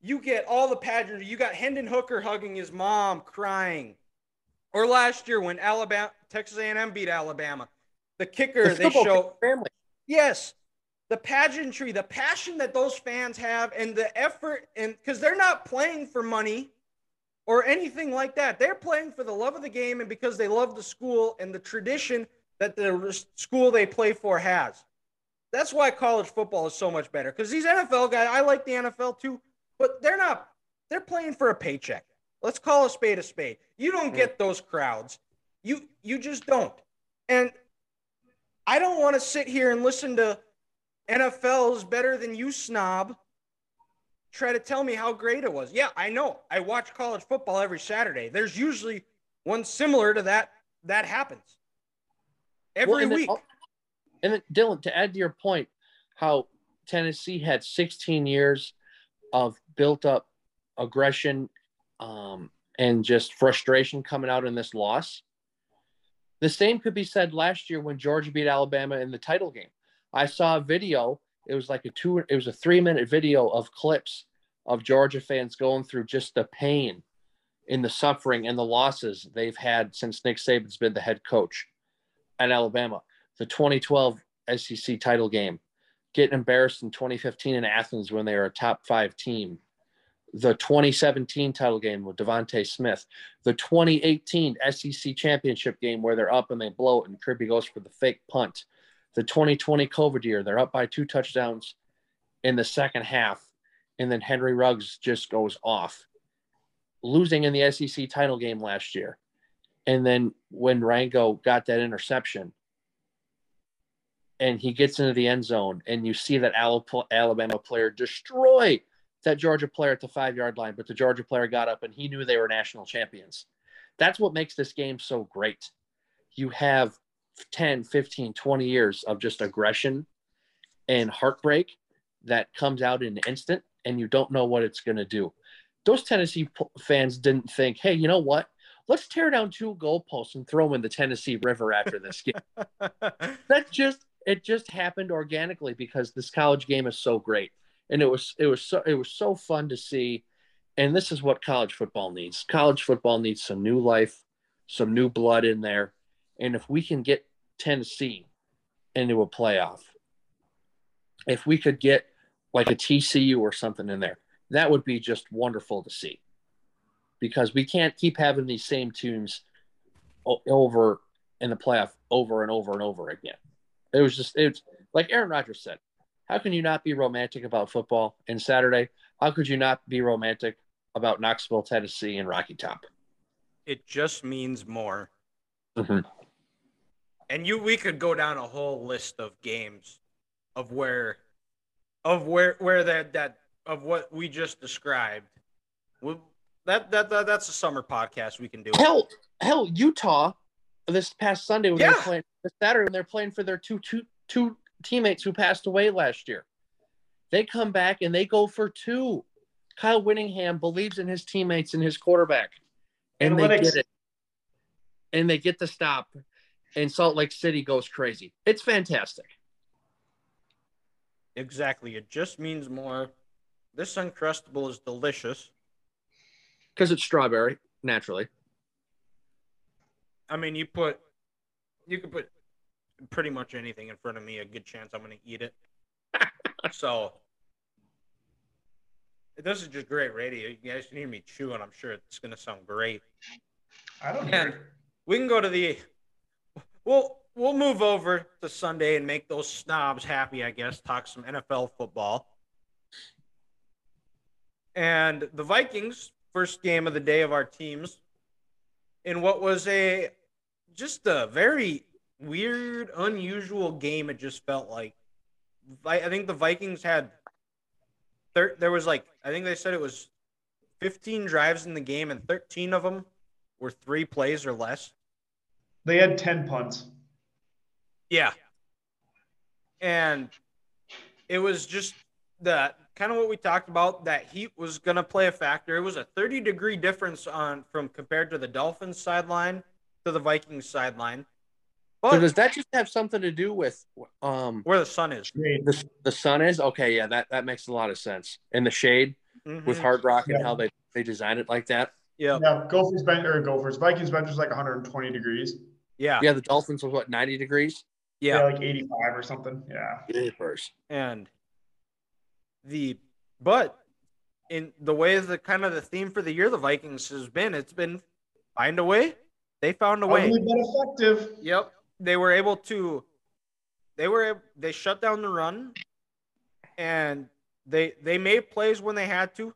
you get all the pageantry. You got Hendon Hooker hugging his mom, crying. Or last year when Alabama, Texas A&M beat Alabama, the kicker the they show family. Yes, the pageantry, the passion that those fans have, and the effort, and because they're not playing for money, or anything like that. They're playing for the love of the game and because they love the school and the tradition that the school they play for has. That's why college football is so much better. Because these NFL guys, I like the NFL too, but they're not, they're playing for a paycheck. Let's call a spade a spade. You don't get mm. those crowds. You you just don't. And I don't want to sit here and listen to NFL's better than you snob try to tell me how great it was. Yeah, I know. I watch college football every Saturday. There's usually one similar to that that happens every well, and week. Then, and then, Dylan, to add to your point, how Tennessee had 16 years of built up aggression um, and just frustration coming out in this loss. The same could be said last year when Georgia beat Alabama in the title game. I saw a video it was like a two it was a three minute video of clips of georgia fans going through just the pain in the suffering and the losses they've had since nick saban's been the head coach at alabama the 2012 sec title game getting embarrassed in 2015 in athens when they were a top five team. The 2017 title game with DeVonta Smith, the 2018 SEC championship game where they're up and they blow it and Kirby goes for the fake punt, the 2020 COVID year, they're up by two touchdowns in the second half, and then Henry Ruggs just goes off, losing in the SEC title game last year. And then when Ringo got that interception, and he gets into the end zone, and you see that Alabama player destroy that Georgia player at the five yard line, but the Georgia player got up and he knew they were national champions. That's what makes this game so great. You have 10, 15, 20 years of just aggression and heartbreak that comes out in an instant and you don't know what it's going to do. Those Tennessee fans didn't think, hey, you know what? let's tear down two goalposts and throw them in the Tennessee River after this game. *laughs* that just it just happened organically because this college game is so great, and it was it was so it was so fun to see. And this is what college football needs. College football needs some new life, some new blood in there, and if we can get Tennessee into a playoff, if we could get like a TCU or something in there, that would be just wonderful to see. Because we can't keep having these same teams over in the playoff over and over and over again. It was just it's like Aaron Rodgers said. How can you not be romantic about football and Saturday? How could you not be romantic about Knoxville, Tennessee, and Rocky Top? it just means more. Mhm. And you we could go down a whole list of games of where of where where that that of what we just described. We, that, that that that's a summer podcast we can do. Hell, hell, Utah this past Sunday when Yeah. they're playing this Saturday when they're playing for their two two two teammates who passed away last year. They come back and they go for two. Kyle Whittingham believes in his teammates and his quarterback, and they get it. And they get the stop, and Salt Lake City goes crazy. It's fantastic. Exactly. It just means more. This uncrustable is delicious. because it's strawberry naturally. I mean, you put you could put pretty much anything in front of me. A good chance I'm going to eat it. *laughs* so this is just great radio. You guys can hear me chewing. I'm sure it's going to sound great. I don't And hear. we can go to the. We'll we'll move over to Sunday and make those snobs happy. I guess talk some NFL football. And the Vikings first game of the day of our teams, in what was a just a very weird, unusual game. It just felt like. I think the Vikings had. Thir- there was like I think they said it was 15 drives in the game, and 13 of them were three plays or less. They had 10 punts. Yeah. And it was just that kind of what we talked about that heat was going to play a factor. It was a 30 degree difference on from compared to the Dolphins sideline to the Vikings sideline. So does that just have something to do with um where the sun is. The the sun is okay? Yeah, that that makes a lot of sense. And the shade with Mhm. Hard Rock and Yeah. how they they designed it like that. Yeah. Yeah, Gophers bench or Gophers. Vikings bench was like 120 degrees. Yeah. Yeah, the Dolphins was what ninety degrees. Yeah, Yeah. like 85 or something. Yeah. Jeepers. And the but in the way the kind of the theme for the year the Vikings has been, it's been find a way. They found a way. Ugly but effective. Yep. They were able to they were they shut down the run and they they made plays when they had to.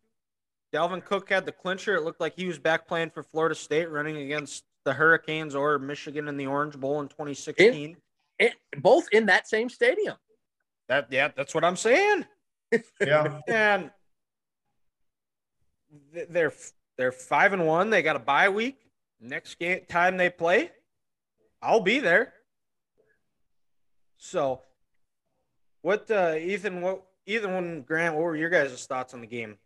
Dalvin Cook had the clincher. It looked like he was back playing for Florida State running against the Hurricanes or Michigan in the Orange Bowl in 2016. It, both in that same stadium. that yeah, that's what I'm saying. *laughs* Yeah. And they're they're 5 and 1. They got a bye week. Next game time they play, I'll be there. So, what, uh, Ethan? What, Ethan, Grant? What were your guys' thoughts on the game?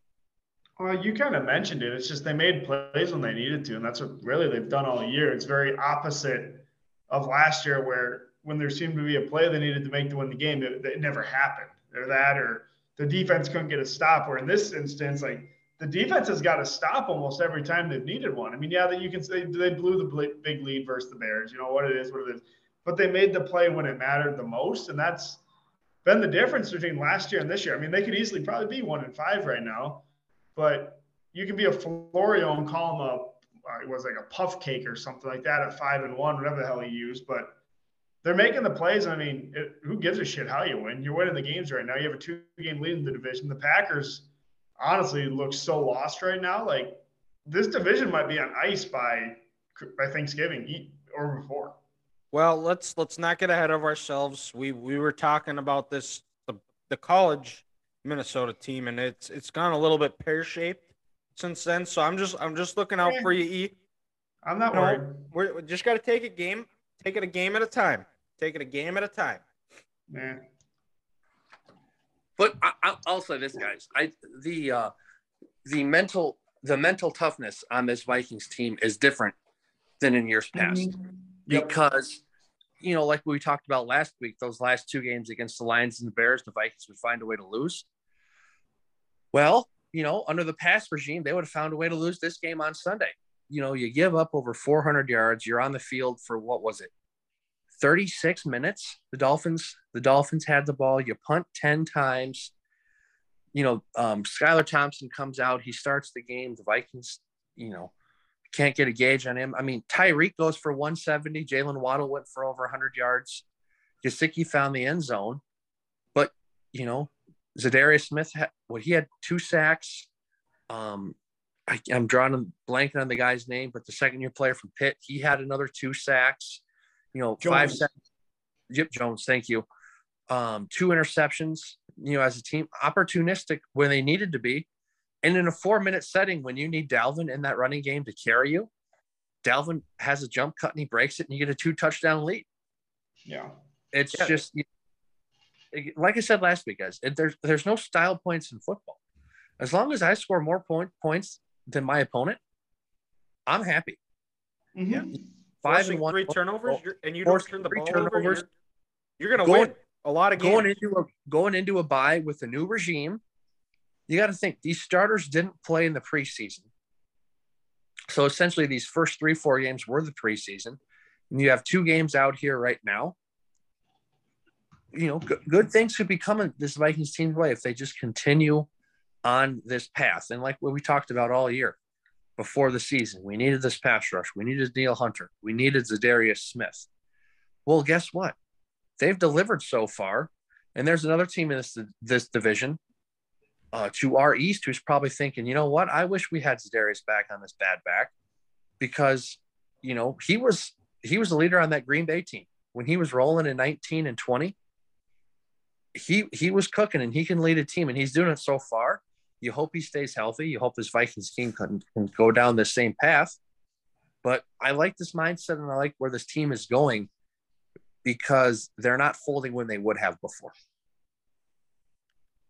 Well, you kind of mentioned it. It's just they made plays when they needed to, and that's what really they've done all year. It's very opposite of last year, where when there seemed to be a play they needed to make to win the game, it, it never happened. Or that, or the defense couldn't get a stop. Where in this instance, like the defense has got to stop almost every time they've needed one. I mean, yeah, that you can say they blew the big lead versus the Bears. You know what it is, what it is. But they made the play when it mattered the most, and that's been the difference between last year and this year. I mean, they could easily probably be one and five right now but you can be a Florio and call him a it was like a puff cake or something like that at five and one, whatever the hell he used. But they're making the plays. I mean, it, who gives a shit how you win? You're winning the games right now. You have a two game lead in the division. The Packers honestly looks so lost right now. Like this division might be on ice by by Thanksgiving or before. Well, let's let's not get ahead of ourselves. We we were talking about this the, the college Minnesota team, and it's it's gone a little bit pear shaped since then. So I'm just I'm just looking out for you, E. I'm not No. worried. We're, we just got to take a game, take it a game at a time. Take it a game at a time. Man. But I, I, I'll say this, guys. I the uh, the mental the mental toughness on this Vikings team is different than in years past Yep. because you know, like we talked about last week, those last two games against the Lions and the Bears, the Vikings would find a way to lose. Well, you know, under the past regime, they would have found a way to lose this game on Sunday. You know, you give up over 400 yards, you're on the field for what was it? 36 minutes. The Dolphins, the Dolphins had the ball. You punt 10 times. You know, um, Skylar Thompson comes out. He starts the game. The Vikings, you know, can't get a gauge on him. I mean, Tyreek goes for 170. Jaylen Waddle went for over 100 yards. Gesicki found the end zone. But, you know, Za'Darius Smith, had, well, he had two sacks. Um, I, I'm drawing a blanket on the guy's name, but the second year player from Pitt, he had another two sacks. You know, five Jones. sacks. Yep, Jones, thank you. Um, two interceptions, you know, as a team, opportunistic when they needed to be. And in a four minute setting, when you need Dalvin in that running game to carry you, Dalvin has a jump cut and he breaks it, and you get a two touchdown lead. Yeah. It's Yeah. just like I said last week, guys. It, there's there's no style points in football. As long as I score more point points than my opponent, I'm happy. Mhm. Five Forcing and one. three turnovers, and you don't turn the ball over. turnovers. You're, you're gonna Going- win a lot of games. going into a going into a bye with a new regime, you got to think these starters didn't play in the preseason. So essentially, these first three four games were the preseason, and you have two games out here right now. You know, good, good things could be coming this Vikings team's way if they just continue on this path. And like what we talked about all year before the season, we needed this pass rush. We needed Neil Hunter. We needed Za'Darius Smith. Well, guess what? They've delivered so far. And there's another team in this this division uh, to our east who's probably thinking, you know what? I wish we had Za'Darius back on this bad back because you know he was he was the leader on that Green Bay team when he was rolling in 19 and 20. He he was cooking and he can lead a team and he's doing it so far. You hope he stays healthy. You hope this Vikings team can, can go down the same path. But I like this mindset and I like where this team is going because they're not folding when they would have before.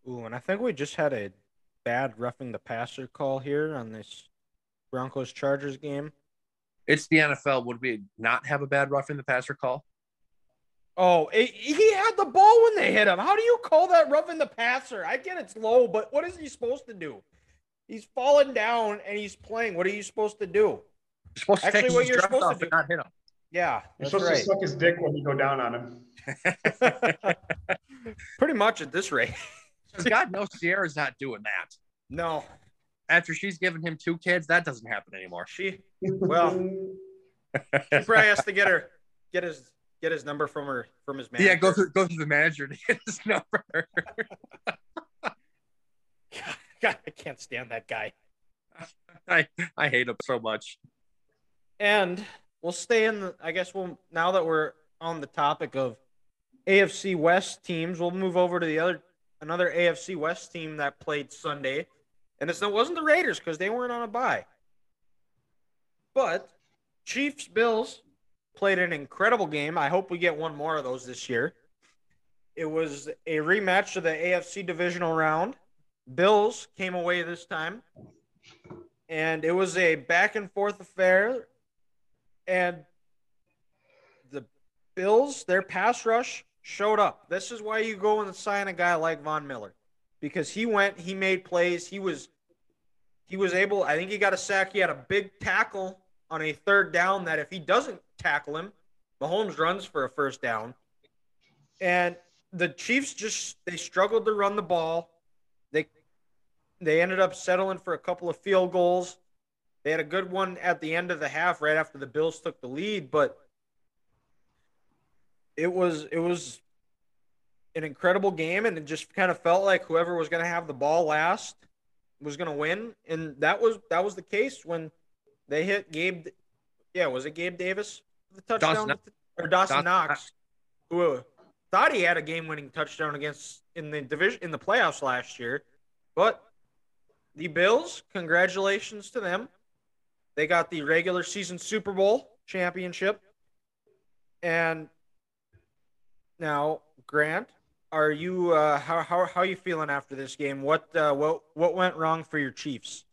Ooh, and I think we just had a bad roughing the passer call here on this Broncos Chargers game. It's the NFL. Would we not have a bad roughing the passer call? Oh, it, he had the ball when they hit him. How do you call that roughing the passer? I get it's low, but what is he supposed to do? He's falling down and he's playing. What are you supposed to do? You're supposed to Actually, take what his you're dress supposed to off do- and not hit him. Yeah, You're that's supposed to suck his dick when you go down on him. *laughs* Pretty much at this rate. God knows Sierra's not doing that. No, After she's given him two kids, that doesn't happen anymore. she well, *laughs* he probably has to get her get his get his number from her from his manager. Yeah, go through go through the manager to get his number. *laughs* *laughs* God, I can't stand that guy. I, I hate him so much. And we'll stay in the I guess we'll now that we're on the topic of AFC West teams, we'll move over to the other another AFC West team that played Sunday. And it's, it wasn't the Raiders because they weren't on a bye. But Chiefs Bills played an incredible game. I hope we get one more of those this year. It was a rematch of the AFC divisional round. Bills came away this time. And it was a back and forth affair. And the Bills, their pass rush showed up. This is why you go and sign a guy like Von Miller. Because he went, he made plays. He was he was able, I think he got a sack. He had a big tackle on a third down that if he doesn't tackle him, Mahomes runs for a first down. And the Chiefs just they struggled to run the ball. They they ended up settling for a couple of field goals. They had a good one at the end of the half, right after the Bills took the lead, but it was it was an incredible game, and it just kind of felt like whoever was going to have the ball last was going to win, and that was that was the case when they hit Gabe. Yeah, was it Gabe Davis the touchdown Dawson- or Dawson Dawson Knox, who thought he had a game-winning touchdown against in the division in the playoffs last year, but the Bills, congratulations to them. They got the regular season Super Bowl championship. And now, Grant, are you uh, how how how are you feeling after this game? What uh, what what went wrong for your Chiefs?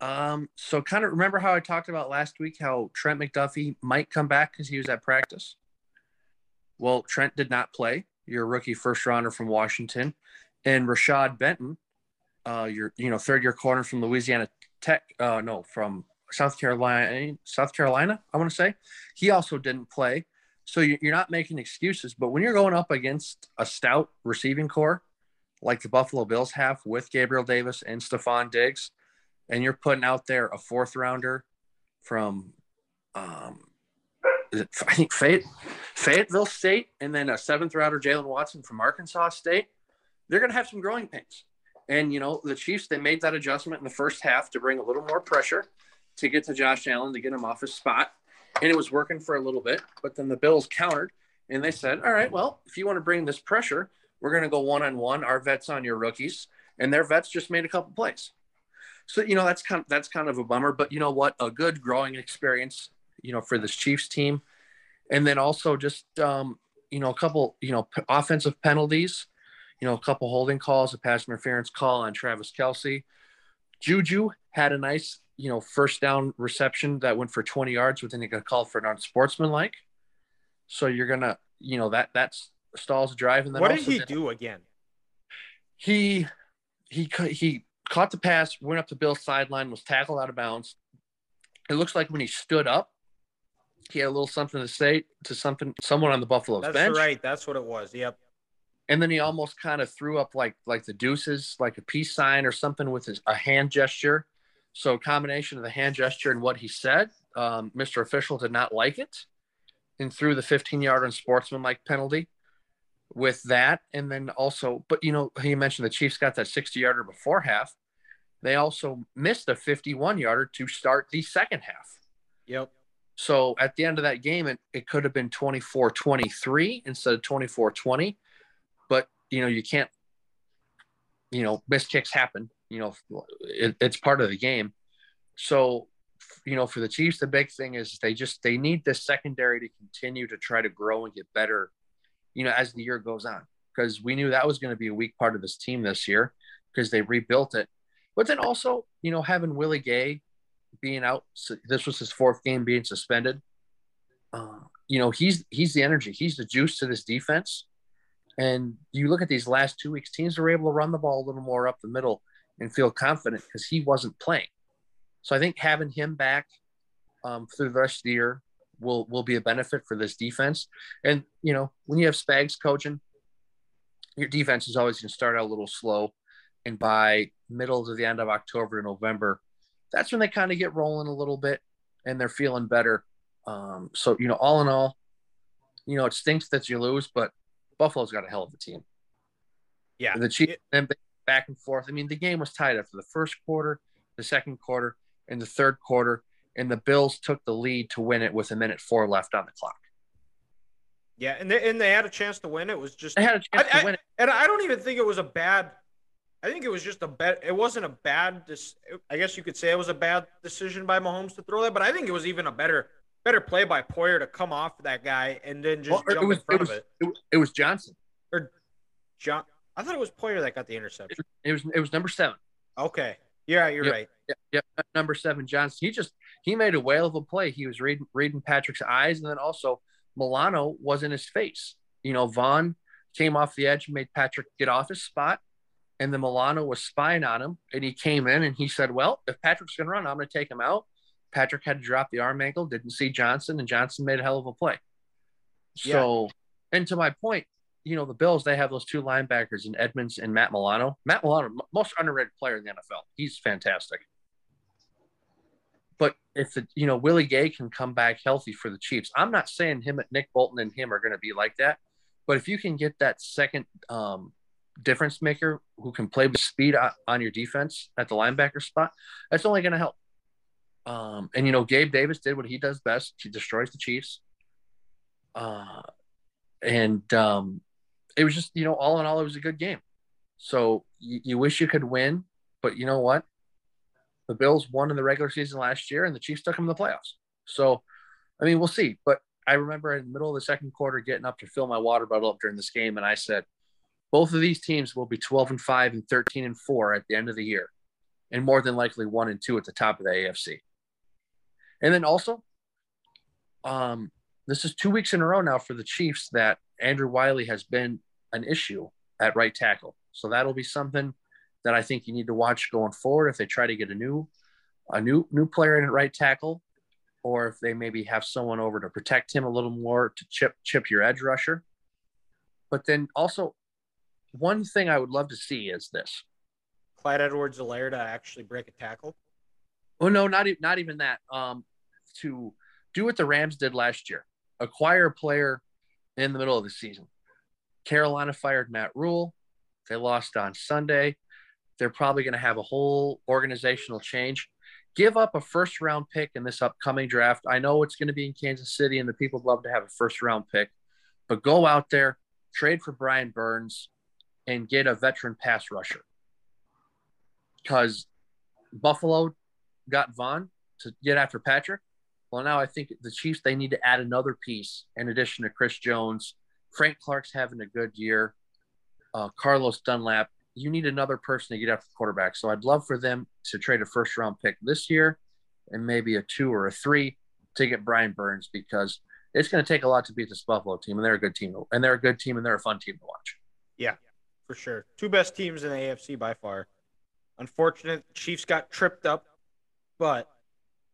Um, so kind of remember how I talked about last week how Trent McDuffie might come back because he was at practice. Well, Trent did not play. Your rookie first rounder from Washington, and Rashad Fenton, uh, your you know third year corner from Louisiana Tech. Uh, no, from South Carolina. South Carolina, I want to say, he also didn't play. So you're not making excuses. But when you're going up against a stout receiving core like the Buffalo Bills have with Gabriel Davis and Stefon Diggs, and you're putting out there a fourth rounder from, um, it, I think Fayette, Fayetteville State, and then a seventh rounder, Jaylen Watson from Arkansas State, they're going to have some growing pains. And, you know, the Chiefs, they made that adjustment in the first half to bring a little more pressure to get to Josh Allen to get him off his spot. And it was working for a little bit. But then the Bills countered and they said, all right, well, if you want to bring this pressure, we're going to go one on one. Our vets on your rookies. And their vets just made a couple plays. So, you know, that's kind of, that's kind of a bummer. But you know what? A good growing experience, you know, for this Chiefs team. And then also just, um, you know, a couple, you know, p- offensive penalties, you know, a couple holding calls, a pass interference call on Travis Kelce. Juju had a nice you know, first down reception that went for 20 yards, but then he got called for an unsportsmanlike. So you're gonna, you know, that that's stalls drive. And then what did he do again? He he he caught the pass, went up to Bill's sideline, was tackled out of bounds. It looks like when he stood up, he had a little something to say to something someone on the Buffalo's That's bench. right. That's what it was. Yep. And then he almost kind of threw up like like the deuces, like a peace sign or something with his a hand gesture. So, combination of the hand gesture and what he said, um, Mr. Official did not like it and threw the 15 yard unsportsmanlike penalty with that. And then also, but you know, he mentioned the Chiefs got that 60 yarder before half. They also missed a 51 yarder to start the second half. Yep. So at the end of that game, it, it could have been 24 23 instead of 24 20. But, you know, you can't, you know, missed kicks happen you know, it, it's part of the game. So, you know, for the Chiefs, the big thing is they just they need this secondary to continue to try to grow and get better, you know, as the year goes on. Because we knew that was going to be a weak part of this team this year because they rebuilt it. But then also, you know, having Willie Gay being out, so this was his fourth game being suspended. Uh, you know, he's he's the energy, he's the juice to this defense. And you look at these last two weeks, teams were able to run the ball a little more up the middle and feel confident because he wasn't playing. So I think having him back um, through the rest of the year will will be a benefit for this defense. And you know, when you have Spags coaching, your defense is always going to start out a little slow, and by middle to the end of October and November, that's when they kind of get rolling a little bit and they're feeling better. Um, so you know, all in all, you know, it stinks that you lose, but Buffalo's got a hell of a team. Yeah, the Chiefs, and back and forth. I mean, the game was tied after the first quarter, the second quarter, and the third quarter, and the Bills took the lead to win it with a minute four left on the clock. Yeah, and they, and they had a chance to win. It was just they had a chance I, to win it, and I don't even think it was a bad. I think it was just a bad. It wasn't a bad. I guess you could say it was a bad decision by Mahomes to throw that, but I think it was even a better better play by Poyer to come off that guy and then just well, jump was, in front it was, of it. it. It was Johnson or John. I thought it was Poyer that got the interception. It was it was number seven. Okay. Yeah, you're yep. right. Yeah, yep. Number seven, Johnson. He just he made a whale of a play. He was reading reading Patrick's eyes, and then also Milano was in his face. You know, Von came off the edge and made Patrick get off his spot, and then Milano was spying on him, and he came in and he said, "Well, if Patrick's going to run, I'm going to take him out." Patrick had to drop the arm angle, didn't see Johnson, and Johnson made a hell of a play. So, yeah. and to my point, you know, the Bills, they have those two linebackers in Edmunds and Matt Milano. Matt Milano, most underrated player in the NFL. He's fantastic. But if the, you know, Willie Gay can come back healthy for the Chiefs, I'm not saying him, and Nick Bolton and him are going to be like that. But if you can get that second um, difference maker who can play with speed on your defense at the linebacker spot, that's only going to help. Um, and you know, Gabe Davis did what he does best. He destroys the Chiefs. Uh, and um, it was just you know all in all it was a good game so you, you, wish you could win but you know what the bills won in the regular season last year and the chiefs took them to the playoffs so i mean we'll see but i remember in the middle of the second quarter getting up to fill my water bottle up during this game and i said both of these teams will be 12 and 5 and 13 and 4 at the end of the year and more than likely one and two at the top of the AFC. And then also, um, this is two weeks in a row now for the Chiefs that Andrew Wylie has been an issue at right tackle. So that'll be something that I think you need to watch going forward if they try to get a new a new new player in at right tackle, or if they maybe have someone over to protect him a little more to chip chip your edge rusher. But then also, one thing I would love to see is this: Clyde Edwards-Helaire to actually break a tackle. Oh no, not e- not even that. Um, to do what the Rams did last year, acquire a player in the middle of the season. Carolina fired Matt Rhule. They lost on Sunday. They're probably going to have a whole organizational change. Give up a first round pick in this upcoming draft. I know it's going to be in Kansas City and the people love to have a first round pick, but go out there, trade for Brian Burns, and get a veteran pass rusher. Because Buffalo got Von to get after Patrick. Well, now I think the Chiefs they need to add another piece in addition to Chris Jones. Frank Clark's having a good year. Uh, Carlos Dunlap. You need another person to get after the quarterback. So I'd love for them to trade a first round pick this year and maybe a two or a three to get Brian Burns because it's going to take a lot to beat this Buffalo team, and they're a good team, and they're a good team, and they're a fun team to watch. Yeah, for sure. Two best teams in the AFC by far. Unfortunate, Chiefs got tripped up, but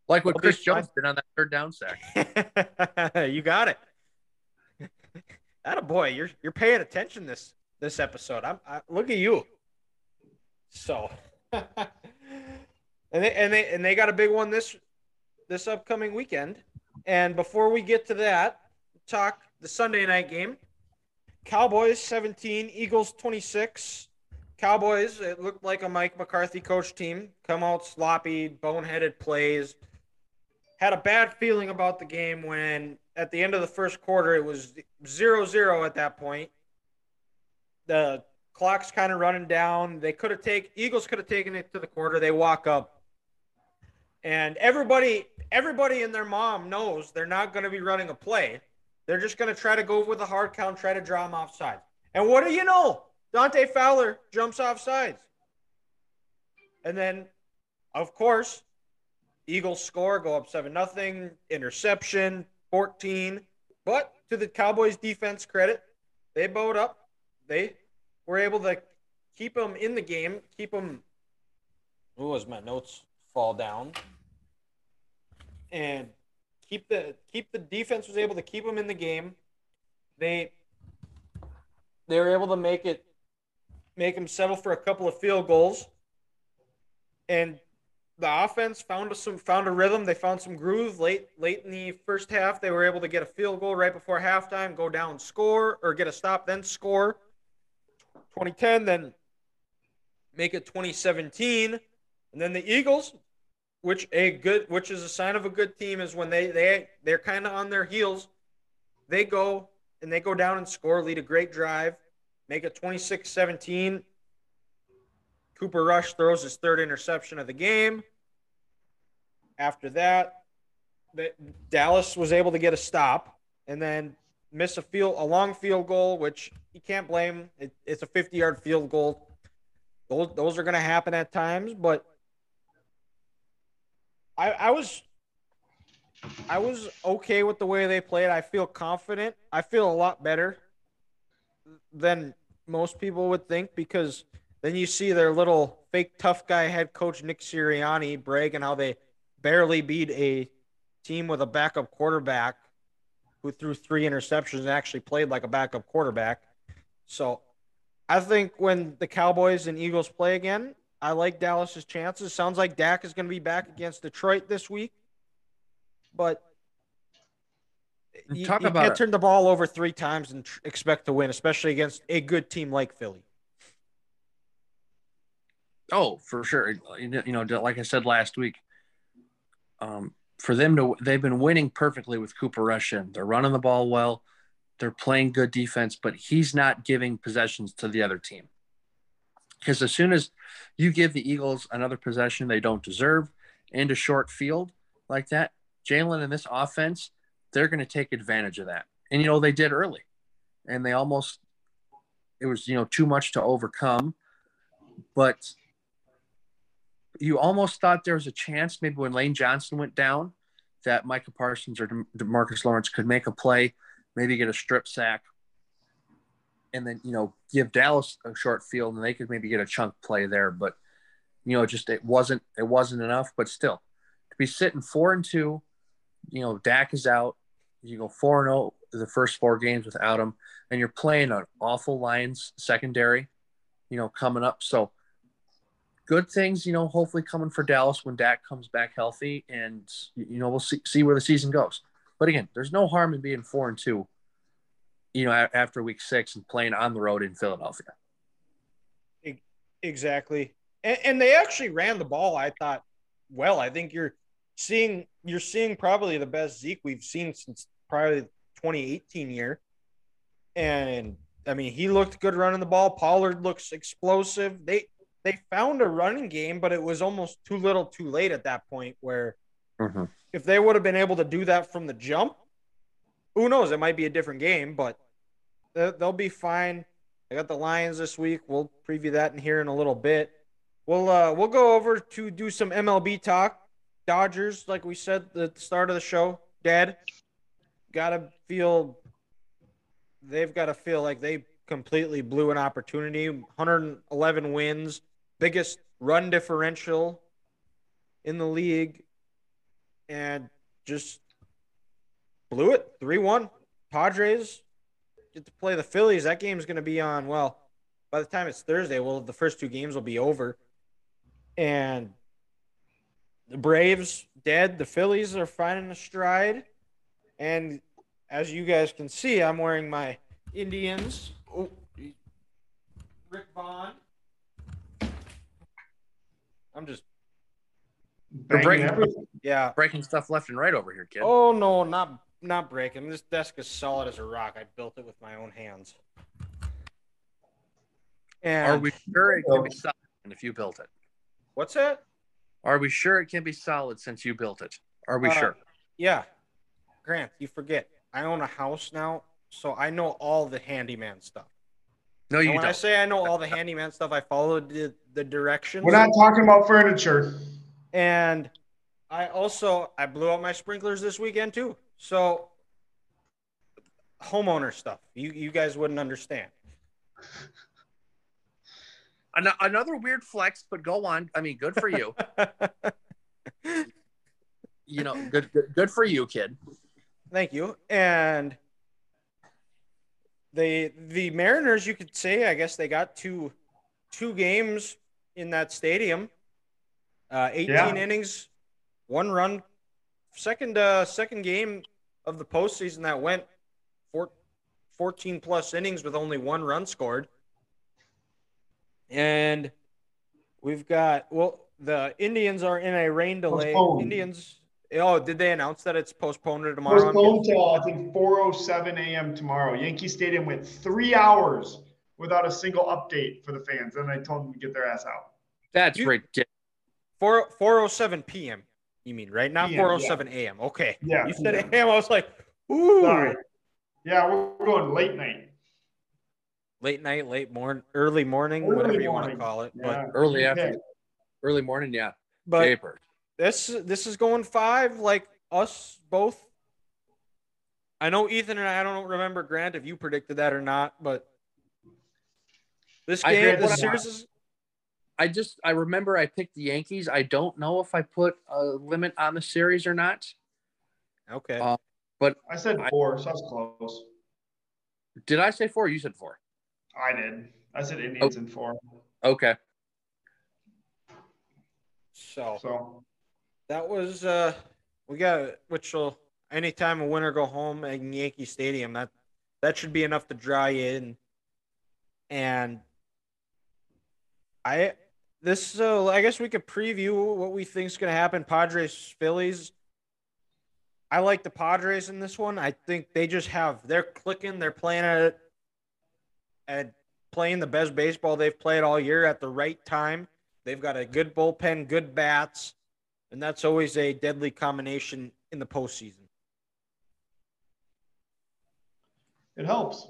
Like what Chris. Jones did on that third down sack. *laughs* you got it. *laughs* That a boy, you're you're paying attention this this episode. I'm I, look at you. So, *laughs* and they and they and they got a big one this this upcoming weekend. And before we get to that, talk the Sunday night game. Cowboys 17, Eagles 26. Cowboys, it looked like a Mike McCarthy coach team. Come out sloppy, boneheaded plays. Had a bad feeling about the game when at the end of the first quarter it was 0-0 at that point. The clock's kind of running down. They could have taken Eagles could have taken it to the quarter. They walk up. And everybody everybody and their mom knows they're not going to be running a play. They're just going to try to go with a hard count, try to draw them offside. And what do you know? Dante Fowler jumps off sides. And then, of course, Eagles score, go up 7 nothing, interception, 14. But to the Cowboys defense credit, they bowed up. They were able to keep them in the game, keep them. What was my notes fall down? And keep the keep the defense was able to keep them in the game. They they were able to make it make them settle for a couple of field goals. And the offense found some found a rhythm. They found some groove late late in the first half. They were able to get a field goal right before halftime, go down, score, or get a stop, then score. 2010, then make it 2017, and then the Eagles, which a good, which is a sign of a good team, is when they they they're kind of on their heels. They go and they go down and score, lead a great drive, make it 26-17. Cooper Rush throws his third interception of the game. After that, the- Dallas was able to get a stop and then miss a field a long field goal, which you can't blame. It, it's a 50 yard field goal. Those those are going to happen at times, but I I was I was okay with the way they played. I feel confident. I feel a lot better than most people would think because then you see their little fake tough guy head coach Nick Sirianni brag and how they barely beat a team with a backup quarterback who threw three interceptions and actually played like a backup quarterback. So I think when the Cowboys and Eagles play again, I like Dallas's chances. Sounds like Dak is going to be back against Detroit this week. But you, Talk you about can't it. turn the ball over three times and tr- expect to win, especially against a good team like Philly. Oh, for sure. You know, like I said last week, um, for them to they've been winning perfectly with Cooper Rush in. They're running the ball well. They're playing good defense, but he's not giving possessions to the other team. Because as soon as you give the Eagles another possession they don't deserve a short field like that, Jalen and this offense, they're going to take advantage of that. And you know, they did early. And they almost it was, you know, too much to overcome. But you almost thought there was a chance maybe when Lane Johnson went down that Micah Parsons or Demarcus Lawrence could make a play, maybe get a strip sack, and then you know give Dallas a short field and they could maybe get a chunk play there. But you know, just it wasn't it wasn't enough. But still, to be sitting four and two, you know, Dak is out. You go four and oh the first four games without him, and you're playing an awful Lions secondary, you know, coming up. So good things, you know, hopefully coming for Dallas when Dak comes back healthy, and you know we'll see see where the season goes. But again, there's no harm in being four and two, you know, after week six and playing on the road in Philadelphia. Exactly, and, and they actually ran the ball. I thought, well, I think you're seeing you're seeing probably the best Zeke we've seen since probably 2018 year, and I mean he looked good running the ball. Pollard looks explosive. They they found a running game, but it was almost too little, too late at that point. Where mm-hmm. if they would have been able to do that from the jump, who knows? It might be a different game, but they'll be fine. I got the Lions this week. We'll preview that in here in a little bit. We'll uh, we'll go over to do some MLB talk. Dodgers, like we said at the start of the show, dead. Got to feel. They've got to feel like they completely blew an opportunity. 111 wins, biggest run differential in the league and just blew it 3 1. Padres get to play the Phillies. That game's going to be on, well, by the time it's Thursday, well, the first two games will be over. And the Braves dead. The Phillies are finding a stride. And as you guys can see, I'm wearing my Indians. Oh, Rick Vaughn. I'm just breaking everything. Yeah, breaking stuff left and right over here, kid. Oh no, not not breaking. This desk is solid as a rock. I built it with my own hands. And are we sure it can be solid if you built it? What's that? Are we sure it can be solid since you built it? Are we uh, sure? Yeah. Grant, you forget. I own a house now, so I know all the handyman stuff. No, you when don't. I say I know all the handyman stuff, I followed the, the directions. We're not talking about furniture. And I also I blew out my sprinklers this weekend too. So homeowner stuff. You you guys wouldn't understand. Another weird flex, but go on. I mean, good for you. *laughs* you know, good, good good for you, kid. Thank you. And the the Mariners, you could say, I guess they got two two games in that stadium. Uh, 18 yeah. innings, one run. Second uh, second game of the postseason that went four, 14 plus innings with only one run scored. And we've got well, the Indians are in a rain delay. Postponed. Indians Oh, did they announce that it's postponed to tomorrow? Postponed till I think 4:07 a.m. tomorrow. Yankee Stadium went three hours without a single update for the fans, and I told them to get their ass out. That's you, ridiculous. 4 4:07 p.m. You mean right? Not 4:07 yeah. a.m. Okay. Yeah. You said a.m. I was like, ooh. Sorry. Yeah, we're going late night. Late night, late morning, early morning, early whatever morning. you want to call it. Yeah. But early afternoon, early morning, yeah. But Paper. This this is going five like us both. I know Ethan and I, I don't remember Grant if you predicted that or not, but this game, the series is. I just I remember I picked the Yankees. I don't know if I put a limit on the series or not. Okay. Uh, but I said four, I, so that's close. Did I say four? You said four. I did. I said Indians oh. in four. Okay. So, so that was uh we got which will anytime a winner go home at Yankee Stadium that that should be enough to draw you in. And I this uh, I guess we could preview what we think is going to happen. Padres Phillies. I like the Padres in this one. I think they just have they're clicking. They're playing at at playing the best baseball they've played all year at the right time. They've got a good bullpen, good bats and that's always a deadly combination in the postseason. It helps.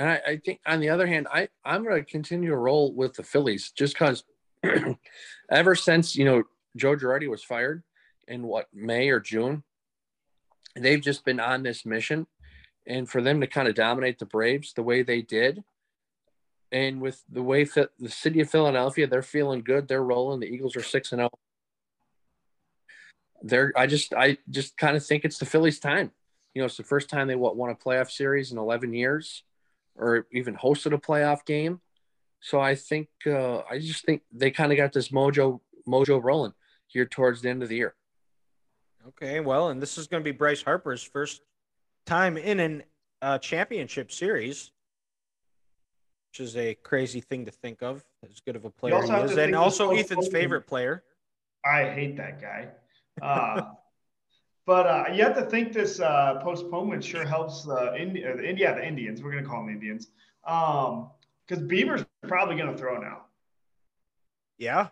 And I, I think, on the other hand, I I'm going to continue to roll with the Phillies just because *clears throat* ever since you know Joe Girardi was fired in what May or June, they've just been on this mission, and for them to kind of dominate the Braves the way they did, and with the way the city of Philadelphia, they're feeling good. They're rolling. The Eagles are six and zero. They're. I just. I just kind of think it's the Phillies' time. You know, it's the first time they what won a playoff series in eleven years, or even hosted a playoff game. So I think. Uh, I just think they kind of got this mojo mojo rolling here towards the end of the year. Okay, well, and this is going to be Bryce Harper's first time in an uh, championship series which is a crazy thing to think of. As good of a player he is, and also Ethan's favorite player. I hate that guy. Uh, *laughs* but uh, you have to think this uh, postponement sure helps the India, the India, the Indians. We're gonna call them Indians, because um, Bieber's probably gonna throw now. Yeah.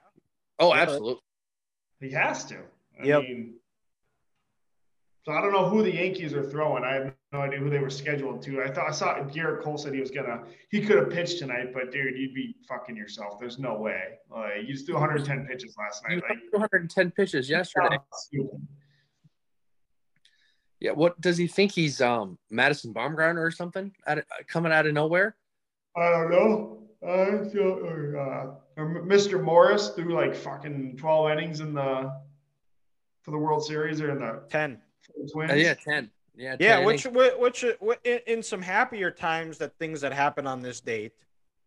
Oh, absolutely. He has to. I yep. mean, so I don't know who the Yankees are throwing. I have no idea who they were scheduled to. I thought I saw Gerrit Cole said he was gonna he could have pitched tonight, but dude, you'd be fucking yourself. There's no way. Like you just threw 110 pitches last night. Like 210 pitches yesterday. Yeah, what does he think he's um Madison Bumgarner or something out of, coming out of nowhere? I don't know. Uh, so, or, uh, or Mr. Morris threw like fucking 12 innings in the for the World Series or in the 10. Twins. Uh, yeah, ten. Yeah, 10 yeah. Which, which, which, in some happier times, that things that happened on this date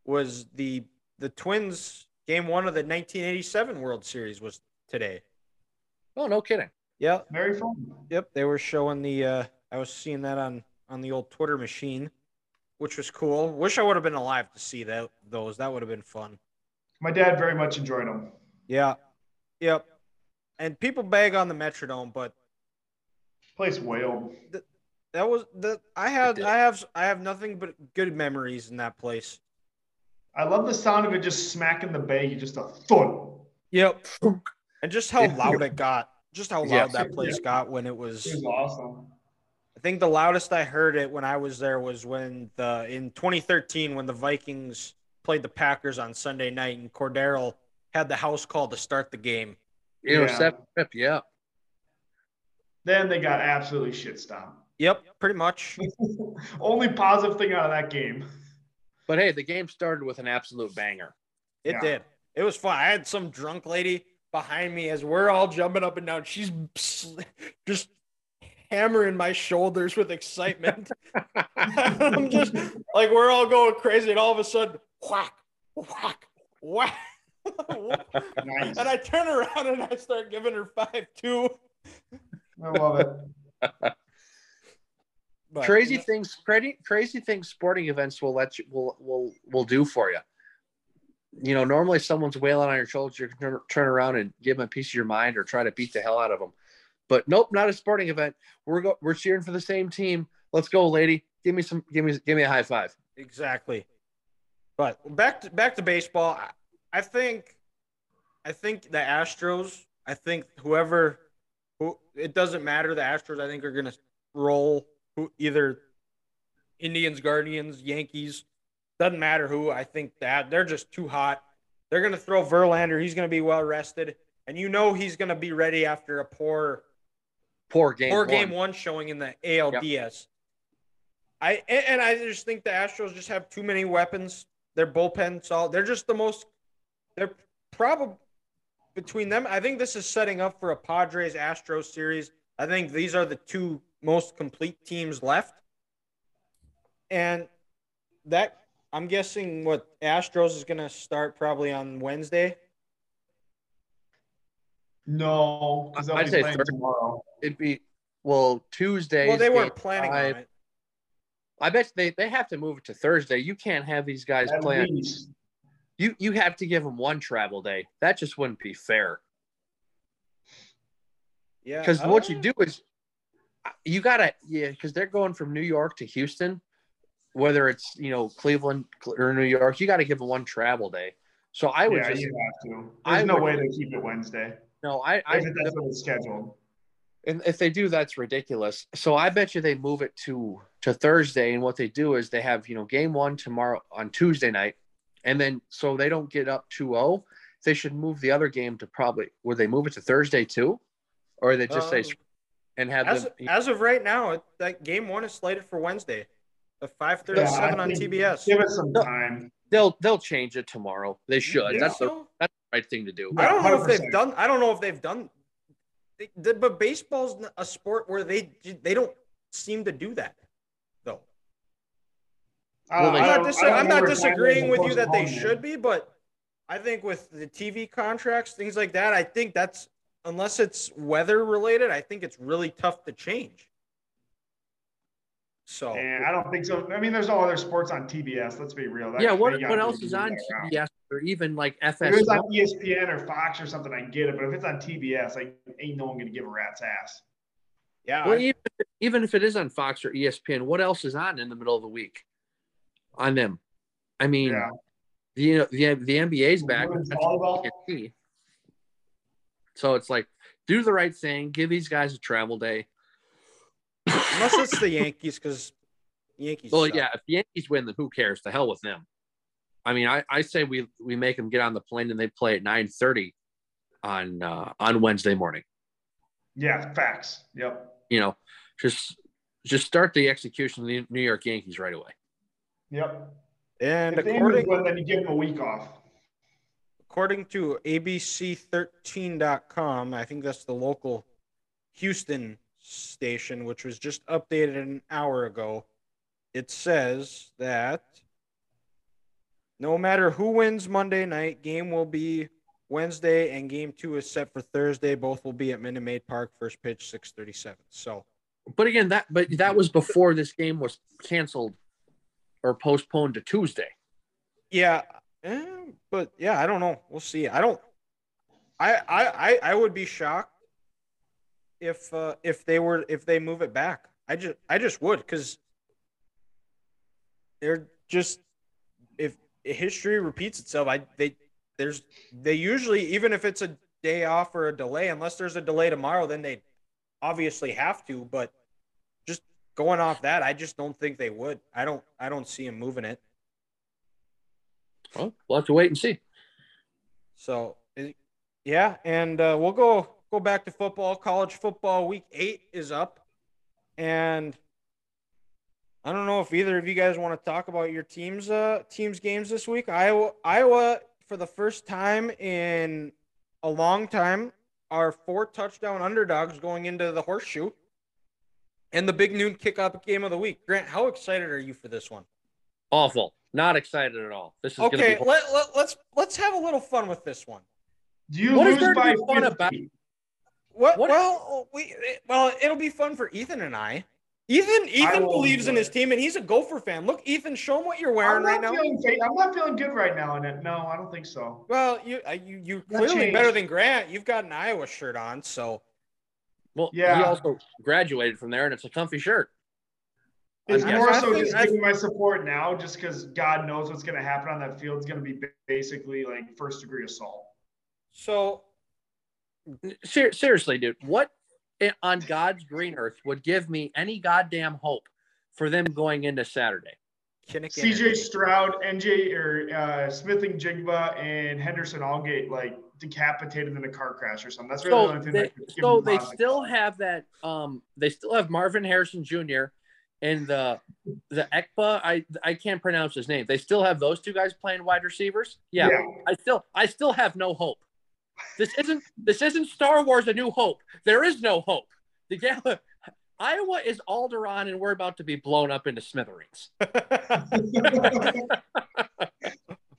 was the the Twins game one of the 1987 World Series was today. Oh, no kidding. Yeah, very fun. Yep, they were showing the. uh I was seeing that on on the old Twitter machine, which was cool. Wish I would have been alive to see that those. That would have been fun. My dad very much enjoyed them. Yeah. Yep. And people bag on the Metrodome, but place wailed. That was the I had I have I have nothing but good memories in that place. I love the sound of it just smacking the bay, just a thud. Yep. *laughs* and just how loud it got. Just how loud that place yeah. got when it was, it was awesome. I think the loudest I heard it when I was there was when the in 2013 when the Vikings played the Packers on Sunday night and Cordarrelle had the house call to start the game. Yeah, yeah. yeah. Then they got absolutely shit stomped. Yep, pretty much. *laughs* Only positive thing out of that game. But hey, the game started with an absolute banger. It yeah. did. It was fun. I had some drunk lady behind me as we're all jumping up and down. She's just hammering my shoulders with excitement. *laughs* I'm just like we're all going crazy, and all of a sudden, whack, whack, whack. nice. And I turn around and I start giving her five two. I love it. But, crazy yeah. things, crazy, crazy things. Sporting events will let you will will will do for you. You know, normally someone's wailing on your shoulders, you turn around and give them a piece of your mind or try to beat the hell out of them. But nope, not a sporting event. We're go, we're cheering for the same team. Let's go, lady. Give me some. Give me give me a high five. Exactly. But back to back to baseball. I think, I think the Astros. I think whoever who it doesn't matter. The Astros, I think, are to roll who either Indians, Guardians, Yankees. Doesn't matter who. I think that they're just too hot. They're going to throw Verlander. He's going to be well rested, and you know he's going to be ready after a poor, poor game, poor game one, showing in the ALDS. Yep. I and I just think the Astros just have too many weapons. Their bullpen solid. They're just the most. They're probably between them, I think this is setting up for a Padres Astros series. I think these are the two most complete teams left. And that I'm guessing what Astros is going to start probably on Wednesday. No, because I'd say third, tomorrow. It'd be well Tuesday. Well, they weren't planning five. on it. I bet they, they have to move it to Thursday. You can't have these guys At playing. Least you you have to give them one travel day. That just wouldn't be fair. Yeah. Because what you uh, do is you gotta yeah, because they're going from New York to Houston, whether it's you know Cleveland or New York, you got to give them one travel day. So I would yeah, just you have to. There's I no would, way they keep it Wednesday. No, I I that's what it's scheduled. And if they do, that's ridiculous. So I bet you they move it to to Thursday, and what they do is they have you know game one tomorrow on Tuesday night, and then so they don't get up 2-0 they should move the other game to probably would they move it to Thursday too, or they just say Um, screw it and have As, them. as of right now, it, that game one is slated for Wednesday, the 537 I on TBS. Give us some time. They'll they'll change it tomorrow. They should. think That's the that's the right thing to do. I don't know if 100%. they've done. I don't know if they've done. they- the- but baseball's a sport where they they don't seem to do that, though. Uh, well, I'm not, dis- I don't I'm not disagreeing with you that they postponement. should be, but I think with the TV contracts, things like that, I think that's unless it's weather related, I think it's really tough to change. So And I don't think so. I mean, there's no other sports on TBS. Let's be real. That- yeah. What what else is on that now. TBS or even like If it's FS? on E ESPN or Fox or something, I get it. But if it's on TBS, like, ain't no one gonna give a rat's ass. yeah, Well, I- even even if it is on Fox or ESPN, what else is on in the middle of the week on them? I mean, Yeah. the you know, the the NBA's back. Women's That's volleyball. what you can see. So it's like do the right thing, give these guys a travel day. Unless it's the Yankees, because Yankees. Well, suck. yeah, if the Yankees win, then who cares? The hell with them. I mean, I, I say we we make them get on the plane and they play at nine thirty on uh, on Wednesday morning. Yeah, facts. Yep. You know, just just start the execution of the New York Yankees right away. Yep. and if according win, then you give them a week off. according to ABC13.com, I think that's the local Houston station, which was just updated an hour ago. It says that no matter who wins Monday night, game will be Wednesday, and game two is set for Thursday. Both will be at Minute Maid Park. First pitch, 637. So, But again, that but that was before this game was canceled or postponed to Tuesday. yeah, eh, but yeah, I don't know. We'll see. I don't. I I I, I would be shocked if uh, if they were if they move it back. I just I just would because they're just if history repeats itself. I they there's they usually even if it's a day off or a delay, unless there's a delay tomorrow, then they obviously have to. But just going off that, I just don't think they would. I don't I don't see them moving it. Well, we'll have to wait and see. So yeah, and uh, we'll go go back to football. College football week eight is up, and I don't know if either of you guys want to talk about your teams uh teams games this week. Iowa Iowa for the first time in a long time are four touchdown underdogs going into the horseshoe. And the big noon kickoff game of the week. Grant, how excited are you for this one? Awful. Not excited at all. This is Okay, be let, let, let's let's have a little fun with this one. Do you What is lose there to by be fun 50? about? What, What- Well, we well, it'll be fun for Ethan and I. Ethan, Ethan will believes in his team, and he's a Gopher fan. Look, Ethan, show him what you're wearing right now. feeling, I'm not feeling good right now in it. No, I don't think so. Well, you uh, you you That clearly changed. better than Grant. You've got an Iowa shirt on, so well, yeah. he also graduated from there and it's a comfy shirt. It's I- more I so just giving my support now, just because God knows what's going to happen on that field. It's going to be basically like first degree assault. so Ser- seriously, dude, what on God's green earth would give me any goddamn hope for them going into Saturday? CJ. Stroud, NJ or uh, Smith-Njigba, and Henderson all get like decapitated in a car crash or something. That's really the only thing they, that could give so them they positive still have that. Um, they still have Marvin Harrison Jr. and the the Ekba. I I can't pronounce his name. They still have those two guys playing wide receivers. Yeah, I still I still have no hope. This isn't this isn't Star Wars: A New Hope. There is no hope. The Gal- *laughs* Iowa is Alderaan, and we're about to be blown up into smithereens. *laughs*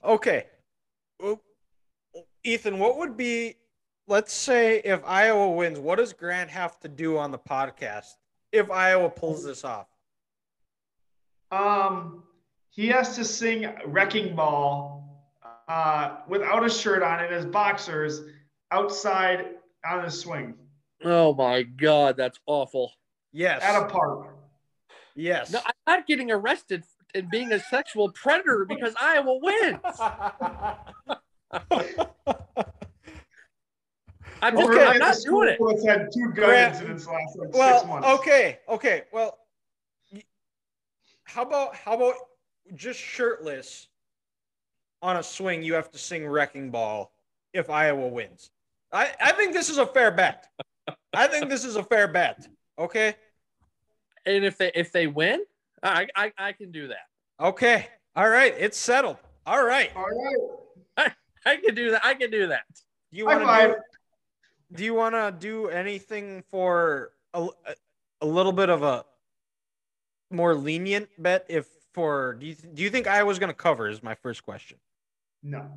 okay. Well, Ethan, what would be let's say if Iowa wins, what does Grant have to do on the podcast if Iowa pulls this off? Um, he has to sing "Wrecking Ball" uh, without a shirt on in his boxers outside on his swing Oh my God, that's awful. Yes. at a park. yes. No, I'm not getting arrested and being a sexual predator because Iowa wins. *laughs* I'm just Okay. I'm not doing it. It's had two gun Grant- incidents last like six well, months. okay, okay. Well, how about how about just shirtless on a swing? You have to sing "Wrecking Ball" if Iowa wins. I, I think this is a fair bet. I think this is a fair bet. Okay. And if they if they win, I I, I can do that. Okay. All right. It's settled. All right. All right. I I can do that. I can do that. Do you want to do, do you want to do anything for a, a little bit of a more lenient bet if for do you, do you think Iowa's going to cover is my first question. No.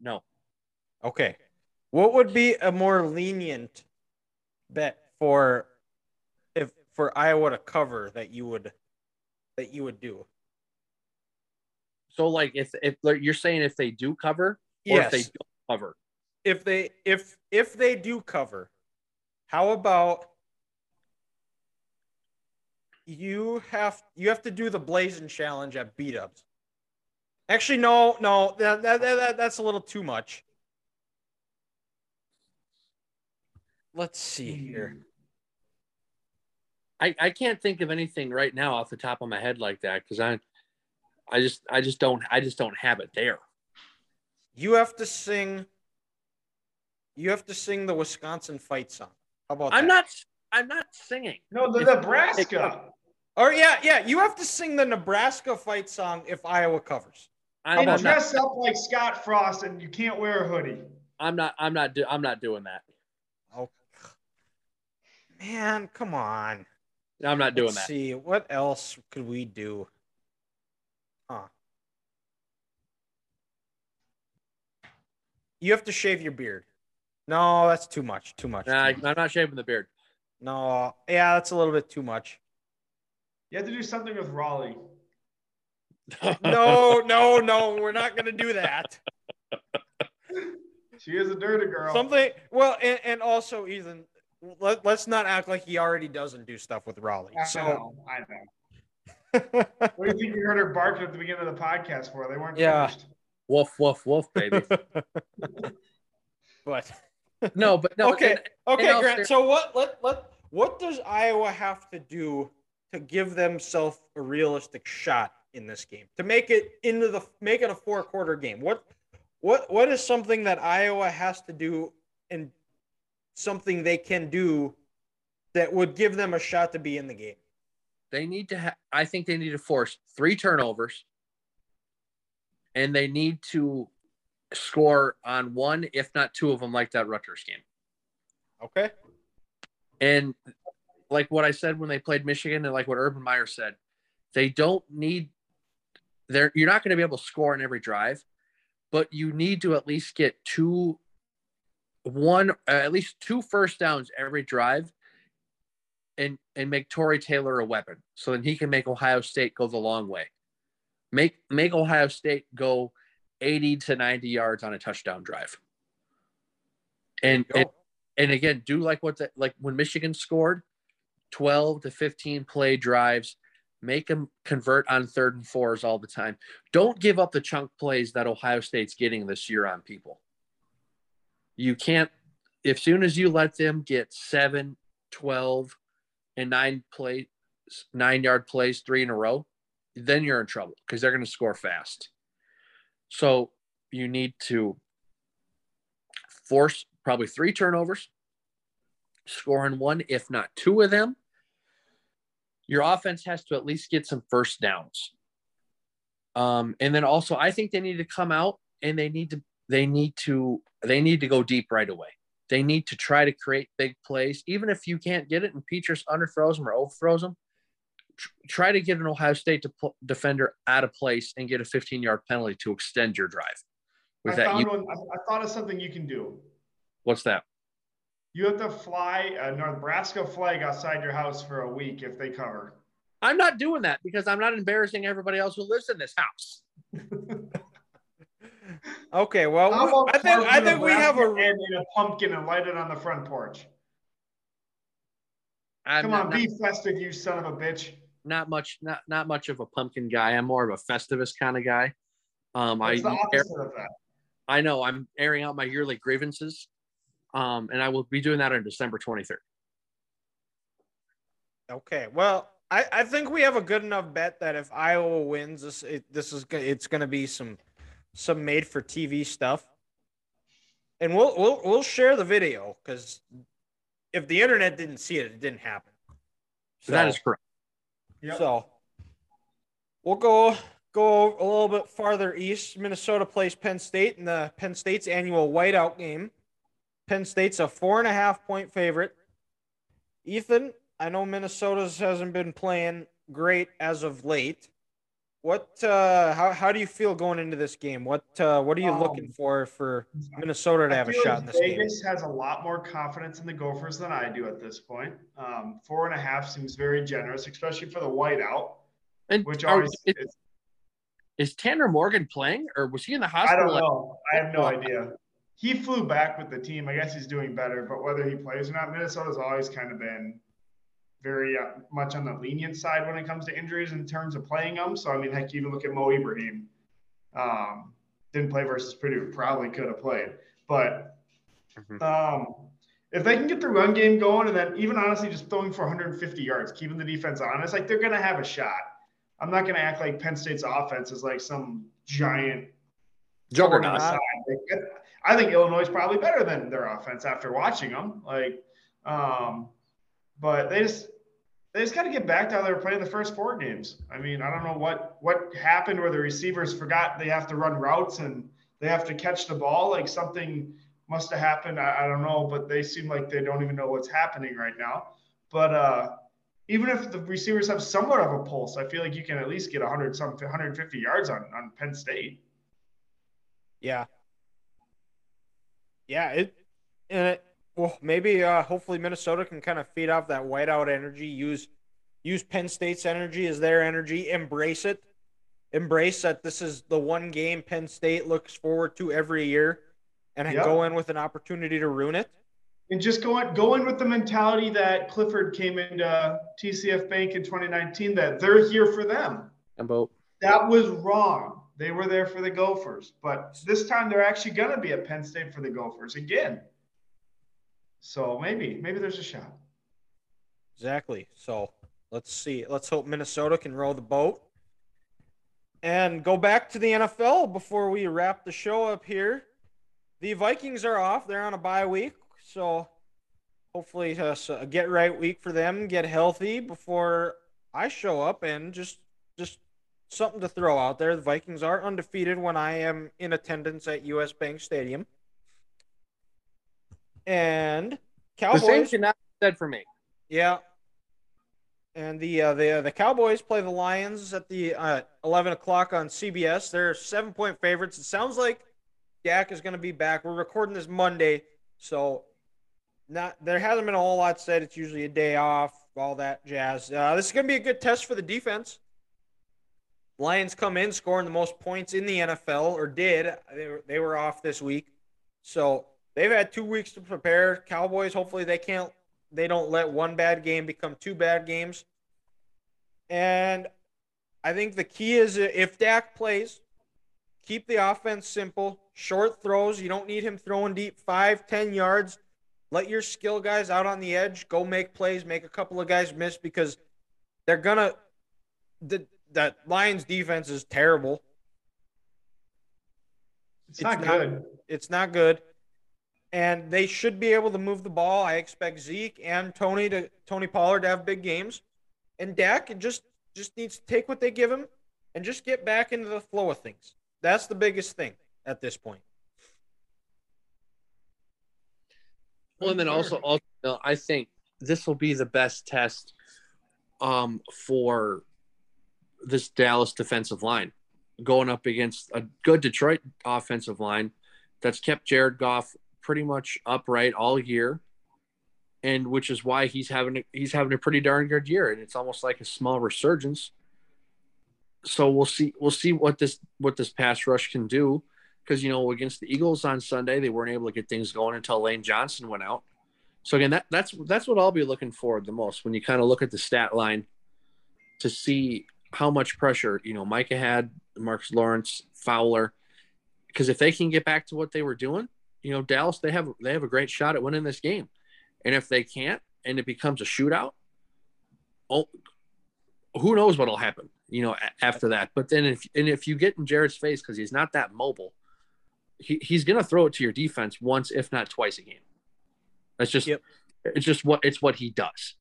No. Okay. What would be a more lenient bet for if for Iowa to cover that you would that you would do? So like if if you're saying if they do cover or if they don't cover. if they if if they do cover, how about you have you have to do the blazing challenge at beat ups. Actually, no, no, that, that, that, that- that's a little too much. Let's see here. I, I can't think of anything right now off the top of my head like that because I I just I just don't I just don't have it there. You have to sing. You have to sing the Wisconsin fight song. How about I'm that? not I'm not singing. No, the If- Nebraska. Or oh, yeah, yeah, you have to sing the Nebraska fight song if Iowa covers. I'm, And I'm not dress up like Scott Frost, and you can't wear a hoodie. I'm not I'm not do, I'm not doing that. Oh, man, come on. I'm not doing Let's that. see, what else could we do? Huh. You have to shave your beard. No, that's too much. Too much. Nah, I, much. I'm not shaving the beard. No, yeah, that's a little bit too much. You have to do something with Raleigh. No, no, no, we're not gonna do that. She is a dirty girl. Something well, and, and also Ethan, let, let's not act like he already doesn't do stuff with Raleigh. I So know. I know. What do you think you heard her barking at the beginning of the podcast for? They weren't Yeah. finished. Woof woof woof, baby. *laughs* but No, but no. Okay. and- Okay, And Grant. say- So what? Let let what does Iowa have to do to give themselves a realistic shot in this game to make it into the make it a four quarter game? What what what is something that Iowa has to do and something they can do that would give them a shot to be in the game? they need to have I think they need to force three turnovers and they need to score on one, if not two of them, like that Rutgers game. Okay. And like what I said when they played Michigan, and like what Urban Meyer said, they don't need they're you're not going to be able to score on every drive, but you need to at least get two one uh, at least two first downs every drive and and make Tory Taylor a weapon so then he can make Ohio State go the long way. Make make Ohio State go 80 to 90 yards on a touchdown drive. And, and and again, do like what the, like when Michigan scored 12 to 15 play drives, make them convert on third and fours all the time. Don't give up the chunk plays that Ohio State's getting this year on people. You can't, as soon as you let them get seven, 12, and nine play, nine yard plays, three in a row, then you're in trouble because they're going to score fast. So you need to force probably three turnovers, scoring one, if not two of them. Your offense has to at least get some first downs. Um, and then also, I think they need to come out and they need to they need to they need to go deep right away. They need to try to create big plays, even if you can't get it and Petras underthrows them or overthrows them. tr- Try to get an Ohio State defender out of place and get a 15 yard penalty to extend your drive. With I that, found you, one. I, I thought of something you can do. what's that? You have to fly a Nebraska flag outside your house for a week if they cover. I'm not doing that because I'm not embarrassing everybody else who lives in this house. *laughs* Okay. Well, we- I think I think we have Nebraska a and a pumpkin and light it on the front porch. I'm Come not, on, not, be festive, you son of a bitch. not much, not not much of a pumpkin guy. I'm more of a Festivus kind of guy. Um, I It's the opposite of that. I know I'm airing out my yearly grievances, um, and I will be doing that on December 23rd. Okay. Well, I, I think we have a good enough bet that if Iowa wins, this it, this is it's going to be some some made for TV stuff. And we'll we'll we'll share the video because if the internet didn't see it, it didn't happen. So, that is correct. Yep. So we'll go go a little bit farther east. Minnesota plays Penn State in the Penn State's annual whiteout game. Penn State's a four and a half point favorite. Ethan, I know Minnesota's hasn't been playing great as of late. What uh how, how do you feel going into this game? What uh what are you Um, looking for for Minnesota to I have a shot in this game? Vegas has a lot more confidence in the Gophers than I do at this point. Um, four and a half seems very generous, especially for the whiteout, And which are- always is, is, is Tanner Morgan playing, or was he in the hospital? I don't know. I have no idea. He flew back with the team. I guess he's doing better, but whether he plays or not, Minnesota's always kind of been very uh, much on the lenient side when it comes to injuries in terms of playing them. So I mean, heck, even look at Mo Ibrahim. Um, didn't play versus Purdue. Probably could have played, but Mhm. um, if they can get the run game going, and then even honestly just throwing for 150 yards, keeping the defense honest, like they're gonna have a shot. I'm not gonna act like Penn State's offense is like some giant Juggernaut. I think Illinois is probably better than their offense after watching them. Like, um, but they just they just got to get back to how they were playing the first four games. I mean, I don't know what what happened where the receivers forgot they have to run routes and they have to catch the ball. Like something must have happened. I, I don't know, but they seem like they don't even know what's happening right now. But uh, even if the receivers have somewhat of a pulse, I feel like you can at least get 100 some 150 yards on on Penn State. Yeah. Yeah, it and it well maybe uh hopefully Minnesota can kind of feed off that whiteout energy, use use Penn State's energy as their energy, embrace it. Embrace that this is the one game Penn State looks forward to every year and Yep. go in with an opportunity to ruin it. And just going going with the mentality that Clifford came into TCF Bank in 2019 that they're here for them. About That was wrong. They were there for the Gophers, but this time they're actually going to be at Penn State for the Gophers again. So maybe maybe there's a shot. Exactly. So let's see. Let's hope Minnesota can row the boat. And go back to the NFL before we wrap the show up here. The Vikings are off. They're on a bye week. So hopefully uh, a get right week for them, get healthy before I show up and just just something to throw out there. The Vikings are undefeated when I am in attendance at US Bank Stadium. And Cowboys. the same cannot be said for me. yeah. And the uh, the the Cowboys play the Lions at the uh, eleven o'clock on CBS. They're seven point favorites. It sounds like Dak is going to be back. We're recording this Monday, so not there hasn't been a whole lot said. It's usually a day off, all that jazz. Uh, this is going to be a good test for the defense. Lions come in scoring the most points in the NFL, or did. They were, they were off this week, so they've had two weeks to prepare. Cowboys, hopefully they can't they don't let one bad game become two bad games. And I think the key is if Dak plays, keep the offense simple, short throws. You don't need him throwing deep five, ten yards. Let your skill guys out on the edge go make plays, make a couple of guys miss because they're gonna. The that Lions defense is terrible. It's, It's not, not- good. It's not good. And they should be able to move the ball. I expect Zeke and Tony to Tony Pollard to have big games. And Dak just just needs to take what they give him and just get back into the flow of things. That's the biggest thing at this point. Well, and then also, also, I think this will be the best test um, for this Dallas defensive line going up against a good Detroit offensive line that's kept Jared Goff pretty much upright all year, and which is why he's having a, he's having a pretty darn good year, and it's almost like a small resurgence. So we'll see we'll see what this what this pass rush can do because you know against the Eagles on Sunday they weren't able to get things going until Lane Johnson went out. So again, that that's that's what I'll be looking for the most when you kind of look at the stat line to see how much pressure you know Micah had, Marcus Lawrence, Fowler, because if they can get back to what they were doing, you know Dallas they have they have a great shot at winning this game, and if they can't and it becomes a shootout, oh, who knows what'll happen? you know, after that. But then if and if you get in Jared's face because he's not that mobile, he, he's gonna throw it to your defense once, if not twice a game. That's just Yep. it's just what it's what he does.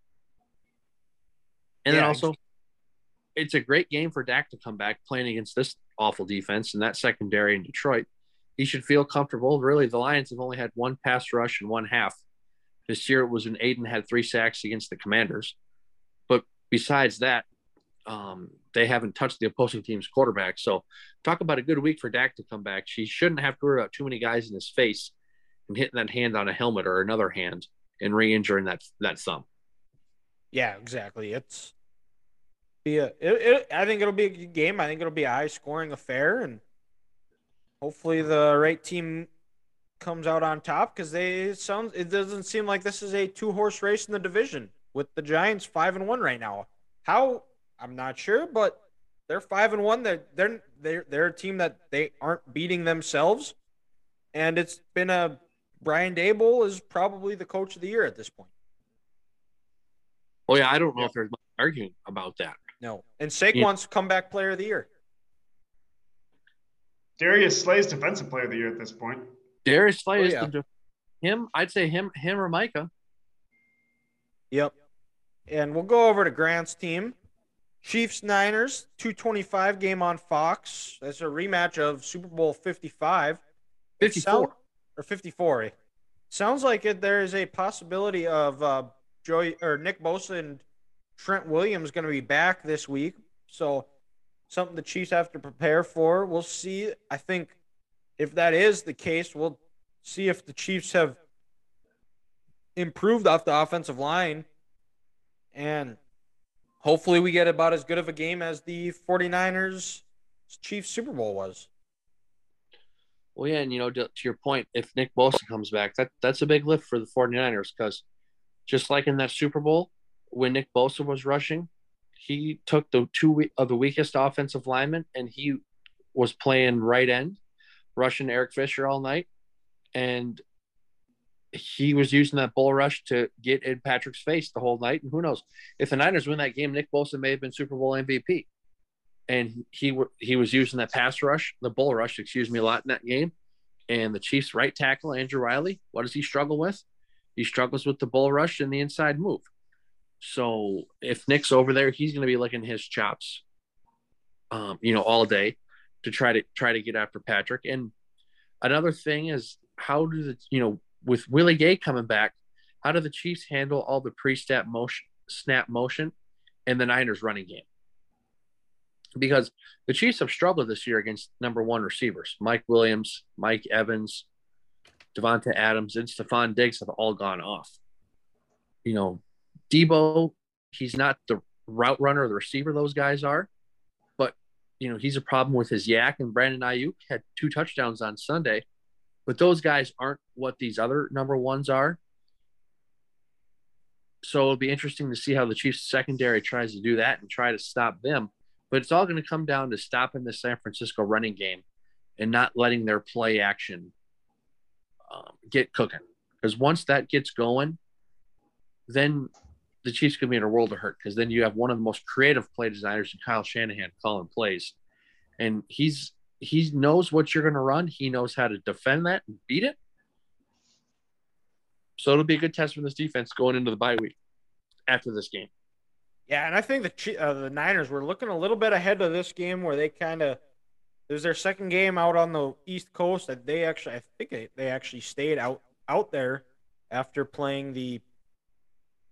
And then also, it's a great game for Dak to come back playing against this awful defense and that secondary in Detroit. He should feel comfortable. Really, the Lions have only had one pass rush in one half. This year it was when Aidan had three sacks against the Commanders. But besides that, um, they haven't touched the opposing team's quarterback. So talk about a good week for Dak to come back. She shouldn't have to worry about too many guys in his face and hitting that hand on a helmet or another hand and re-injuring that that thumb. Yeah, exactly. It's be a. It, it, I think it'll be a good game. I think it'll be a high scoring affair, and hopefully the right team comes out on top because they it sounds. It doesn't seem like this is a two horse race in the division with the Giants five and one right now. How I'm not sure, but they're five and one. They're they're they're, they're a team that they aren't beating themselves, and it's been a Brian Daboll is probably the coach of the year at this point. Oh yeah, I don't know if there's much arguing about that. No. And Saquon's comeback player of the year. Darius Slay's defensive player of the year at this point. Darius Slay Oh, is yeah. the, him. I'd say him, him or Micah. Yep. And we'll go over to Grant's team. Chiefs Niners 225 game on Fox. That's a rematch of Super Bowl 55. 54. sound- or 54. eh? Sounds like it, there is a possibility of uh, Joey or Nick Bosa and Trent Williams going to be back this week. So something the Chiefs have to prepare for. We'll see. I think if that is the case, we'll see if the Chiefs have improved off the offensive line. And hopefully we get about as good of a game as the 49ers Chiefs Super Bowl was. Well, yeah, and you know, to, to your point, if Nick Bosa comes back, that that's a big lift for the 49ers because just like in that Super Bowl, when Nick Bosa was rushing, he took the two of the weakest offensive linemen and he was playing right end, rushing Eric Fisher all night, and he was using that bull rush to get in Patrick's face the whole night. And who knows if the Niners win that game, Nick Bosa may have been Super Bowl MVP and he he was using that pass rush, the bull rush, excuse me, a lot in that game. And the Chiefs' right tackle Andrew Wylie, what does he struggle with? He struggles with the bull rush and the inside move. So if Nick's over there, he's going to be licking his chops, um, you know, all day to try to try to get after Patrick. And another thing is how do the you know with Willie Gay coming back, how do the Chiefs handle all the pre-snap motion, snap motion, and the Niners running game? because the Chiefs have struggled this year against number one receivers. Mike Williams, Mike Evans, Davante Adams, and Stefon Diggs have all gone off. You know, Deebo, he's not the route runner or the receiver those guys are, but you know, he's a problem with his YAC and Brandon Aiyuk had two touchdowns on Sunday. But those guys aren't what these other number ones are. So it'll be interesting to see how the Chiefs secondary tries to do that and try to stop them but it's all going to come down to stopping the San Francisco running game and not letting their play action um, get cooking. Because once that gets going, then the Chiefs could be in a world of hurt. Because then you have one of the most creative play designers in Kyle Shanahan calling plays, and he's he knows what you're going to run. He knows how to defend that and beat it. So it'll be a good test for this defense going into the bye week after this game. Yeah, and I think the uh, the Niners were looking a little bit ahead of this game where they kind of it was their second game out on the East Coast that they actually I think they, they actually stayed out out there after playing the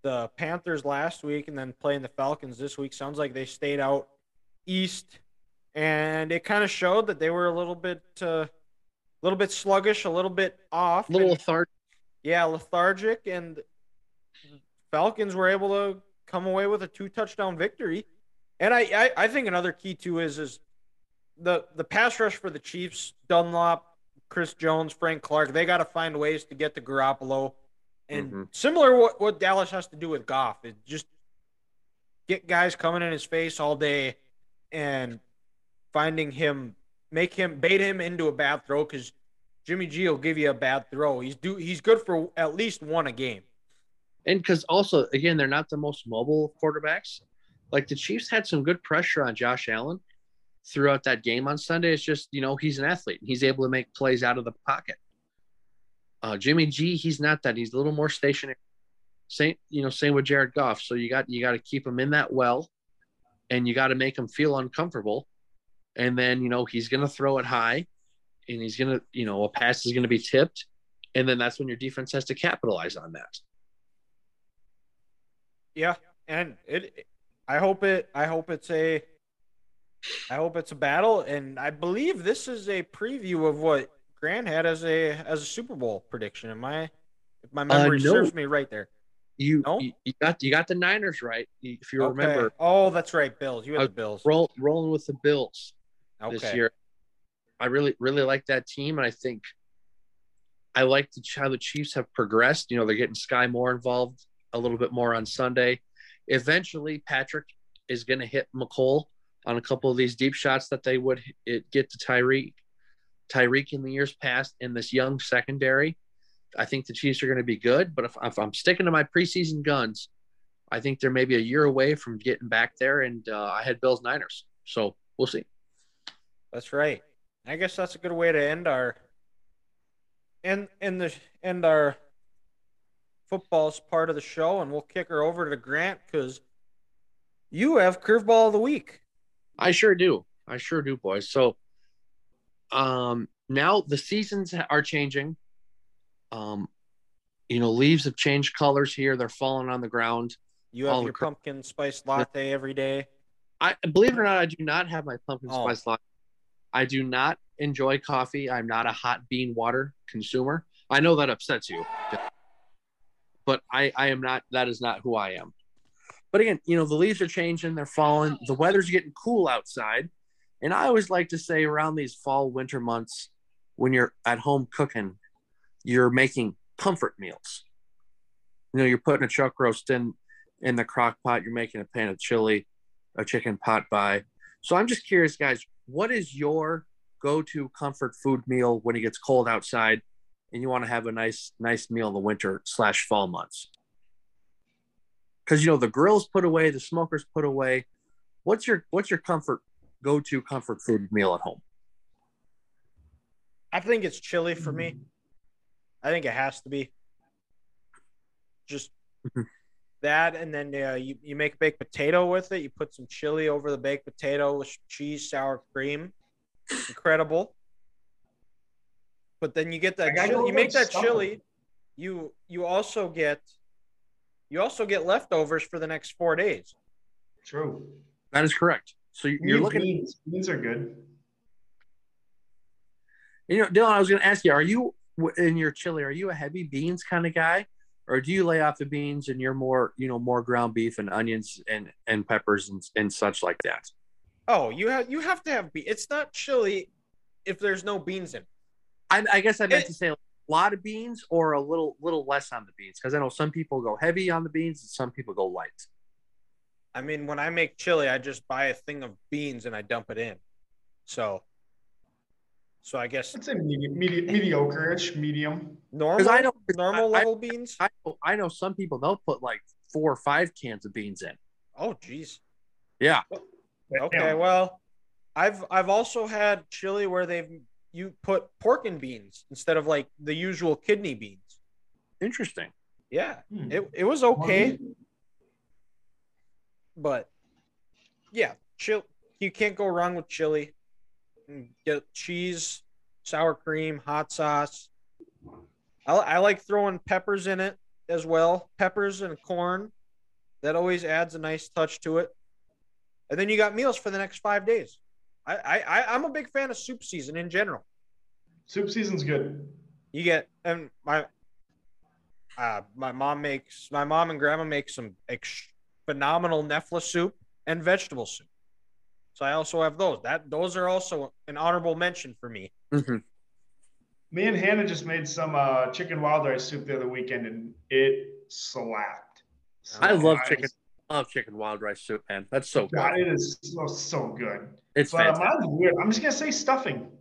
the Panthers last week and then playing the Falcons this week. Sounds like they stayed out east and it kind of showed that they were a little bit uh, a little bit sluggish, a little bit off. A little and- lethargic. yeah, lethargic, and Falcons were able to come away with a two touchdown victory. And I, I, I think another key too is is the the pass rush for the Chiefs, Dunlap, Chris Jones, Frank Clark, they got to find ways to get to Garoppolo. And Mhm. similar what, what Dallas has to do with Goff is just get guys coming in his face all day and finding him, make him bait him into a bad throw because Jimmy G will give you a bad throw. He's do he's good for at least one a game. And because also, again, they're not the most mobile quarterbacks. like the Chiefs had some good pressure on Josh Allen throughout that game on Sunday. It's just, you know, he's an athlete. He's able to make plays out of the pocket. Uh, Jimmy G, he's not that. He's a little more stationary. Same, you know, same with Jared Goff. So you got you got to keep him in that well, and you got to make him feel uncomfortable. And then you know he's gonna throw it high, and he's gonna you know a pass is gonna be tipped, and then that's when your defense has to capitalize on that. Yeah, and it. I hope it. I hope it's a. I hope it's a battle, and I believe this is a preview of what Grant had as a as a Super Bowl prediction. Am I? If my uh, memory no. serves me right there. You, No? you you got you got the Niners right. If you Okay. remember, Oh, that's right, Bills. You had the Bills. roll, rolling with the Bills. Okay. this year. I really, really like that team, and I think I like the, how the Chiefs have progressed. You know, they're getting Skyy more involved a little bit more on Sunday. Eventually, Patrick is going to hit Mecole on a couple of these deep shots that they would it, get to Tyreek. Tyreek in the years past, in this young secondary, I think the Chiefs are going to be good. But if, if I'm sticking to my preseason guns, I think they're maybe a year away from getting back there. And uh, I had Bills Niners, so we'll see. That's right. I guess that's a good way to end our end end the end our football's part of the show, and we'll kick her over to Grant because you have curveball of the week. I sure do. I sure do, boys. So, um, now the seasons are changing. Um, you know, leaves have changed colors here. They're falling on the ground. You have All your pumpkin spice latte every day. I believe it or not, I do not have my pumpkin Oh. spice latte. I do not enjoy coffee. I'm not a hot bean water consumer. I know that upsets you, but I, I am not. That is not who I am. But again, you know, the leaves are changing. They're falling. The weather's getting cool outside, and I always like to say around these fall winter months, when you're at home cooking, you're making comfort meals. You know, you're putting a chuck roast in in the crock pot. You're making a pan of chili, a chicken pot pie. So I'm just curious, guys, what is your go-to comfort food meal when it gets cold outside and you want to have a nice, nice meal in the winter slash fall months? Because you know the grill's put away, the smoker's put away. What's your what's your comfort go-to comfort food meal at home? I think it's chili for me. I think it has to be. Just Mhm. that, and then uh, you you make baked potato with it. You put some chili over the baked potato with cheese, sour cream. Incredible. But then you get that chili, you make that stuffing. chili. You you also get you also get leftovers for the next four days. True. That is correct. So you- you're Need looking. beans. Beans are good. You know, Dylan, I was going to ask you: Are you in your chili? Are you a heavy beans kind of guy, or do you lay off the beans and you're more, you know, more ground beef and onions and and peppers and and such like that? Oh, you have you have to have beans. It's not chili if there's no beans in. it. I, I guess I meant It- to say a lot of beans or a little little less on the beans because I know some people go heavy on the beans and some people go light. I mean, when I make chili, I just buy a thing of beans and I dump it in. So, so I guess I'd say medium, medium, mediocre-ish, medium. normal, I know- normal I- I- level beans. I know, I know some people they'll put like four or five cans of beans in. Oh, geez. Yeah, Okay, Yeah. well, I've I've also had chili where they've you put pork and beans instead of like the usual kidney beans. interesting. Yeah, Hmm. it it was okay, but yeah, chill. You can't go wrong with chili. Mm, Get cheese, sour cream, hot sauce. I, I like throwing peppers in it as well. Peppers and corn. That always adds a nice touch to it. And then you got meals for the next five days. I, I, I I'm a big fan of soup season in general. Soup season's good. You get and my uh my mom makes my mom and grandma make some ex- phenomenal knoephla soup and vegetable soup. So I also have those. That those are also an honorable mention for me. Mhm. Me and Hannah just made some uh, chicken wild rice soup the other weekend, and it slapped. I love nice. chicken. I love chicken wild rice soup, man. That's so good. God, good. it is so so good. It's But uh, mine's weird. I'm just gonna say stuffing.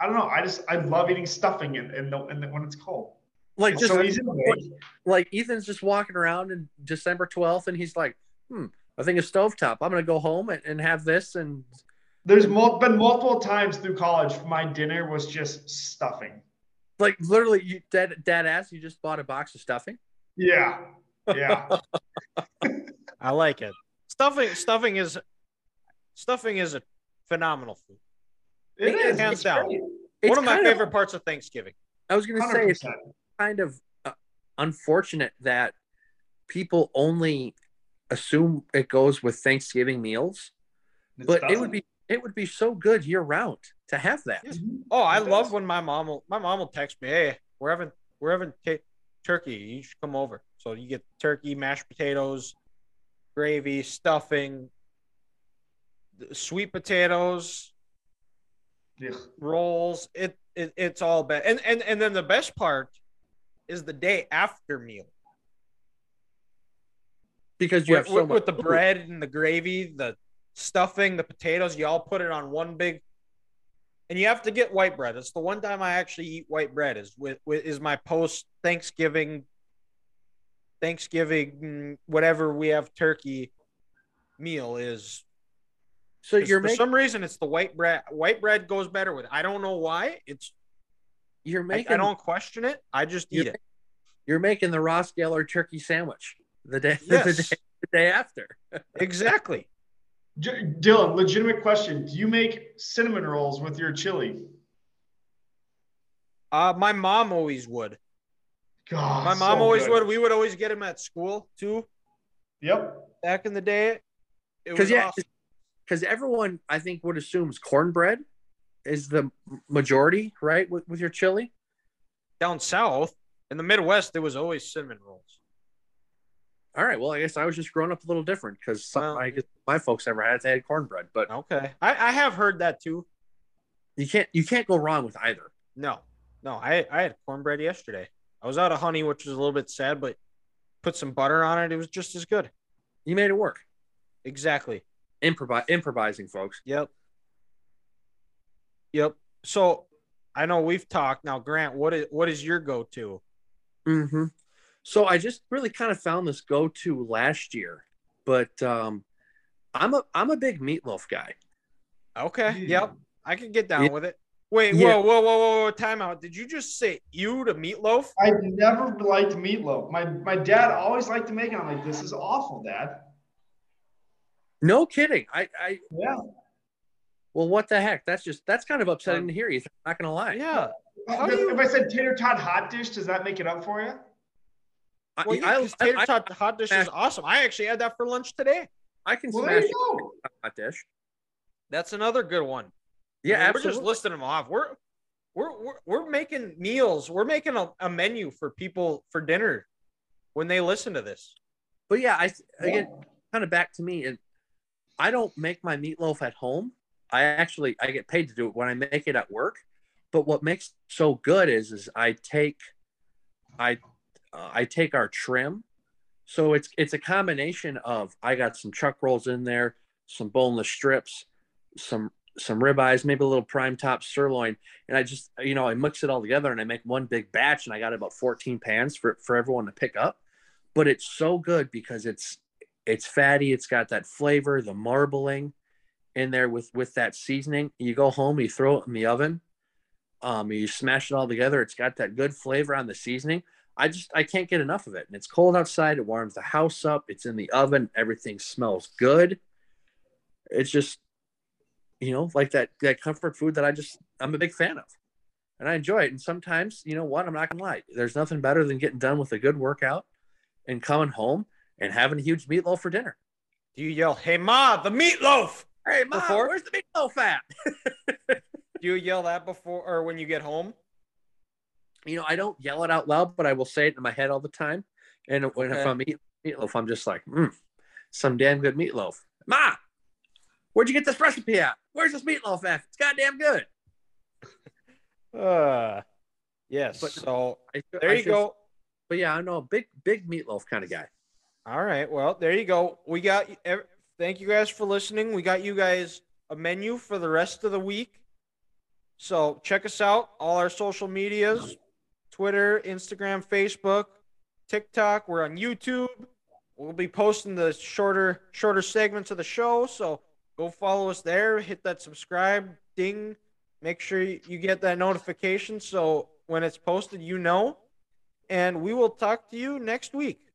I don't know. I just I love eating stuffing and in the, in the when it's cold. Like It's just so easy to like Ethan's just walking around in December 12th and he's like, hmm, I think a stovetop. I'm gonna go home and, and have this and There's mul- been multiple times through college. My dinner was just stuffing. like literally you dead dad ass, you just bought a box of stuffing. Yeah, yeah. *laughs* I like it. Stuffing stuffing is stuffing is a phenomenal food. It is Hands it's down. great. It's One of my kind favorite parts of Thanksgiving. I was gonna say it's kind of uh, unfortunate that people only assume it goes with Thanksgiving meals, It but it would be it would be so good year round to have that. Oh, I It love does. when my mom will my mom will text me, "Hey, we're having we're having ta- turkey. You should come over." So you get turkey, mashed potatoes, gravy, stuffing, sweet potatoes, Ugh. rolls. It, it it's all bad. And and and then the best part is the day after meal Because you with, have so with, much with the bread and the gravy, the stuffing, the potatoes. You all put it on one big. And you have to get white bread. It's the one time I actually eat white bread is with, with is my post Thanksgiving. Thanksgiving, whatever we have turkey meal is. So you're for making some reason it's the white bread. White bread goes better with. I don't know why. It's you're making I don't question it. I just eat it. you're making the Ross Geller turkey sandwich the day *laughs* the, day the day after. *laughs* exactly. J- Dylan, legitimate question. Do you make cinnamon rolls with your chili? Uh, my mom always would. God, My mom so always good. would. We would always get them at school too. Yep. Back in the day, Because was yeah, awesome. because everyone I think would assumes cornbread is the majority, right? With, with your chili. down south in the Midwest, there was always cinnamon rolls. All right. Well, I guess I was just growing up a little different because Well- I guess my folks never had they had cornbread, but Okay, I, I have heard that too. you can't you can't go wrong with either. No, no, I I had cornbread yesterday. I was out of honey, which was a little bit sad, but put some butter on it. It was just as good. You made it work. Exactly. Improvise improvising, folks. Yep. Yep. So I know we've talked now. Grant, what is what is your go to? Mm-hmm. So I just really kind of found this go to last year, but um, I'm a I'm a big meatloaf guy. Okay. Hmm. Yep. I can get down Yeah. with it. Wait, Yeah. whoa, whoa, whoa, whoa, whoa, time out. Did you just say you to meatloaf? I never liked meatloaf. My my dad always liked to make it. I'm like, this is awful, Dad. No kidding. I I Yeah. well, what the heck? That's just that's kind of upsetting to hear. You not gonna lie. Yeah. How If you- if I said tater tot hot dish, does that make it up for you? I, Well, yeah, I, 'cause tater I, tot hot dish is awesome. I actually had that for lunch today. I can Well, there smash you go. hot dish. That's another good one. Yeah, I mean. We're just listing them off. We're we're we're, we're making meals. We're making a, a menu for people for dinner when they listen to this. But yeah, I again kind of back to me and I don't make my meatloaf at home. I actually I get paid to do it when I make it at work. But what makes it so good is is I take I uh, I take our trim. So it's it's a combination of I got some chuck rolls in there, some boneless strips, some some ribeyes, maybe a little prime top sirloin, and I just you know I mix it all together and I make one big batch and I got about 14 pans for for everyone to pick up. But it's so good because it's it's fatty, it's got that flavor, the marbling in there with with that seasoning. You go home, you throw it in the oven, um, you smash it all together. It's got that good flavor on the seasoning. I just I can't get enough of it. And it's cold outside. It warms the house up. It's in the oven. Everything smells good. It's just, you know, like that that comfort food that I just I'm a big fan of, and I enjoy it. And sometimes, you know what, I'm not gonna lie. There's nothing better than getting done with a good workout and coming home and having a huge meatloaf for dinner. Do you yell, "Hey ma, the meatloaf"? Hey, ma, Before- where's the meatloaf at? *laughs* Do you yell that before or when you get home? You know, I don't yell it out loud, but I will say it in my head all the time. And when if I'm eating meatloaf, I'm just like, mm, some damn good meatloaf. Ma, where'd you get this recipe at? Where's this meatloaf at? It's goddamn good. Uh, yes. But- so I, there I you feel- go. But yeah, I know, big, big meatloaf kind of guy. All right. Well, there you go. We got. Thank you guys for listening. We got you guys a menu for the rest of the week. So check us out. All our social medias: Twitter, Instagram, Facebook, TikTok. We're on YouTube. we'll be posting the shorter shorter segments of the show. So go follow us there. Hit that subscribe ding. Make sure you get that notification so when it's posted, you know. And we will talk to you next week.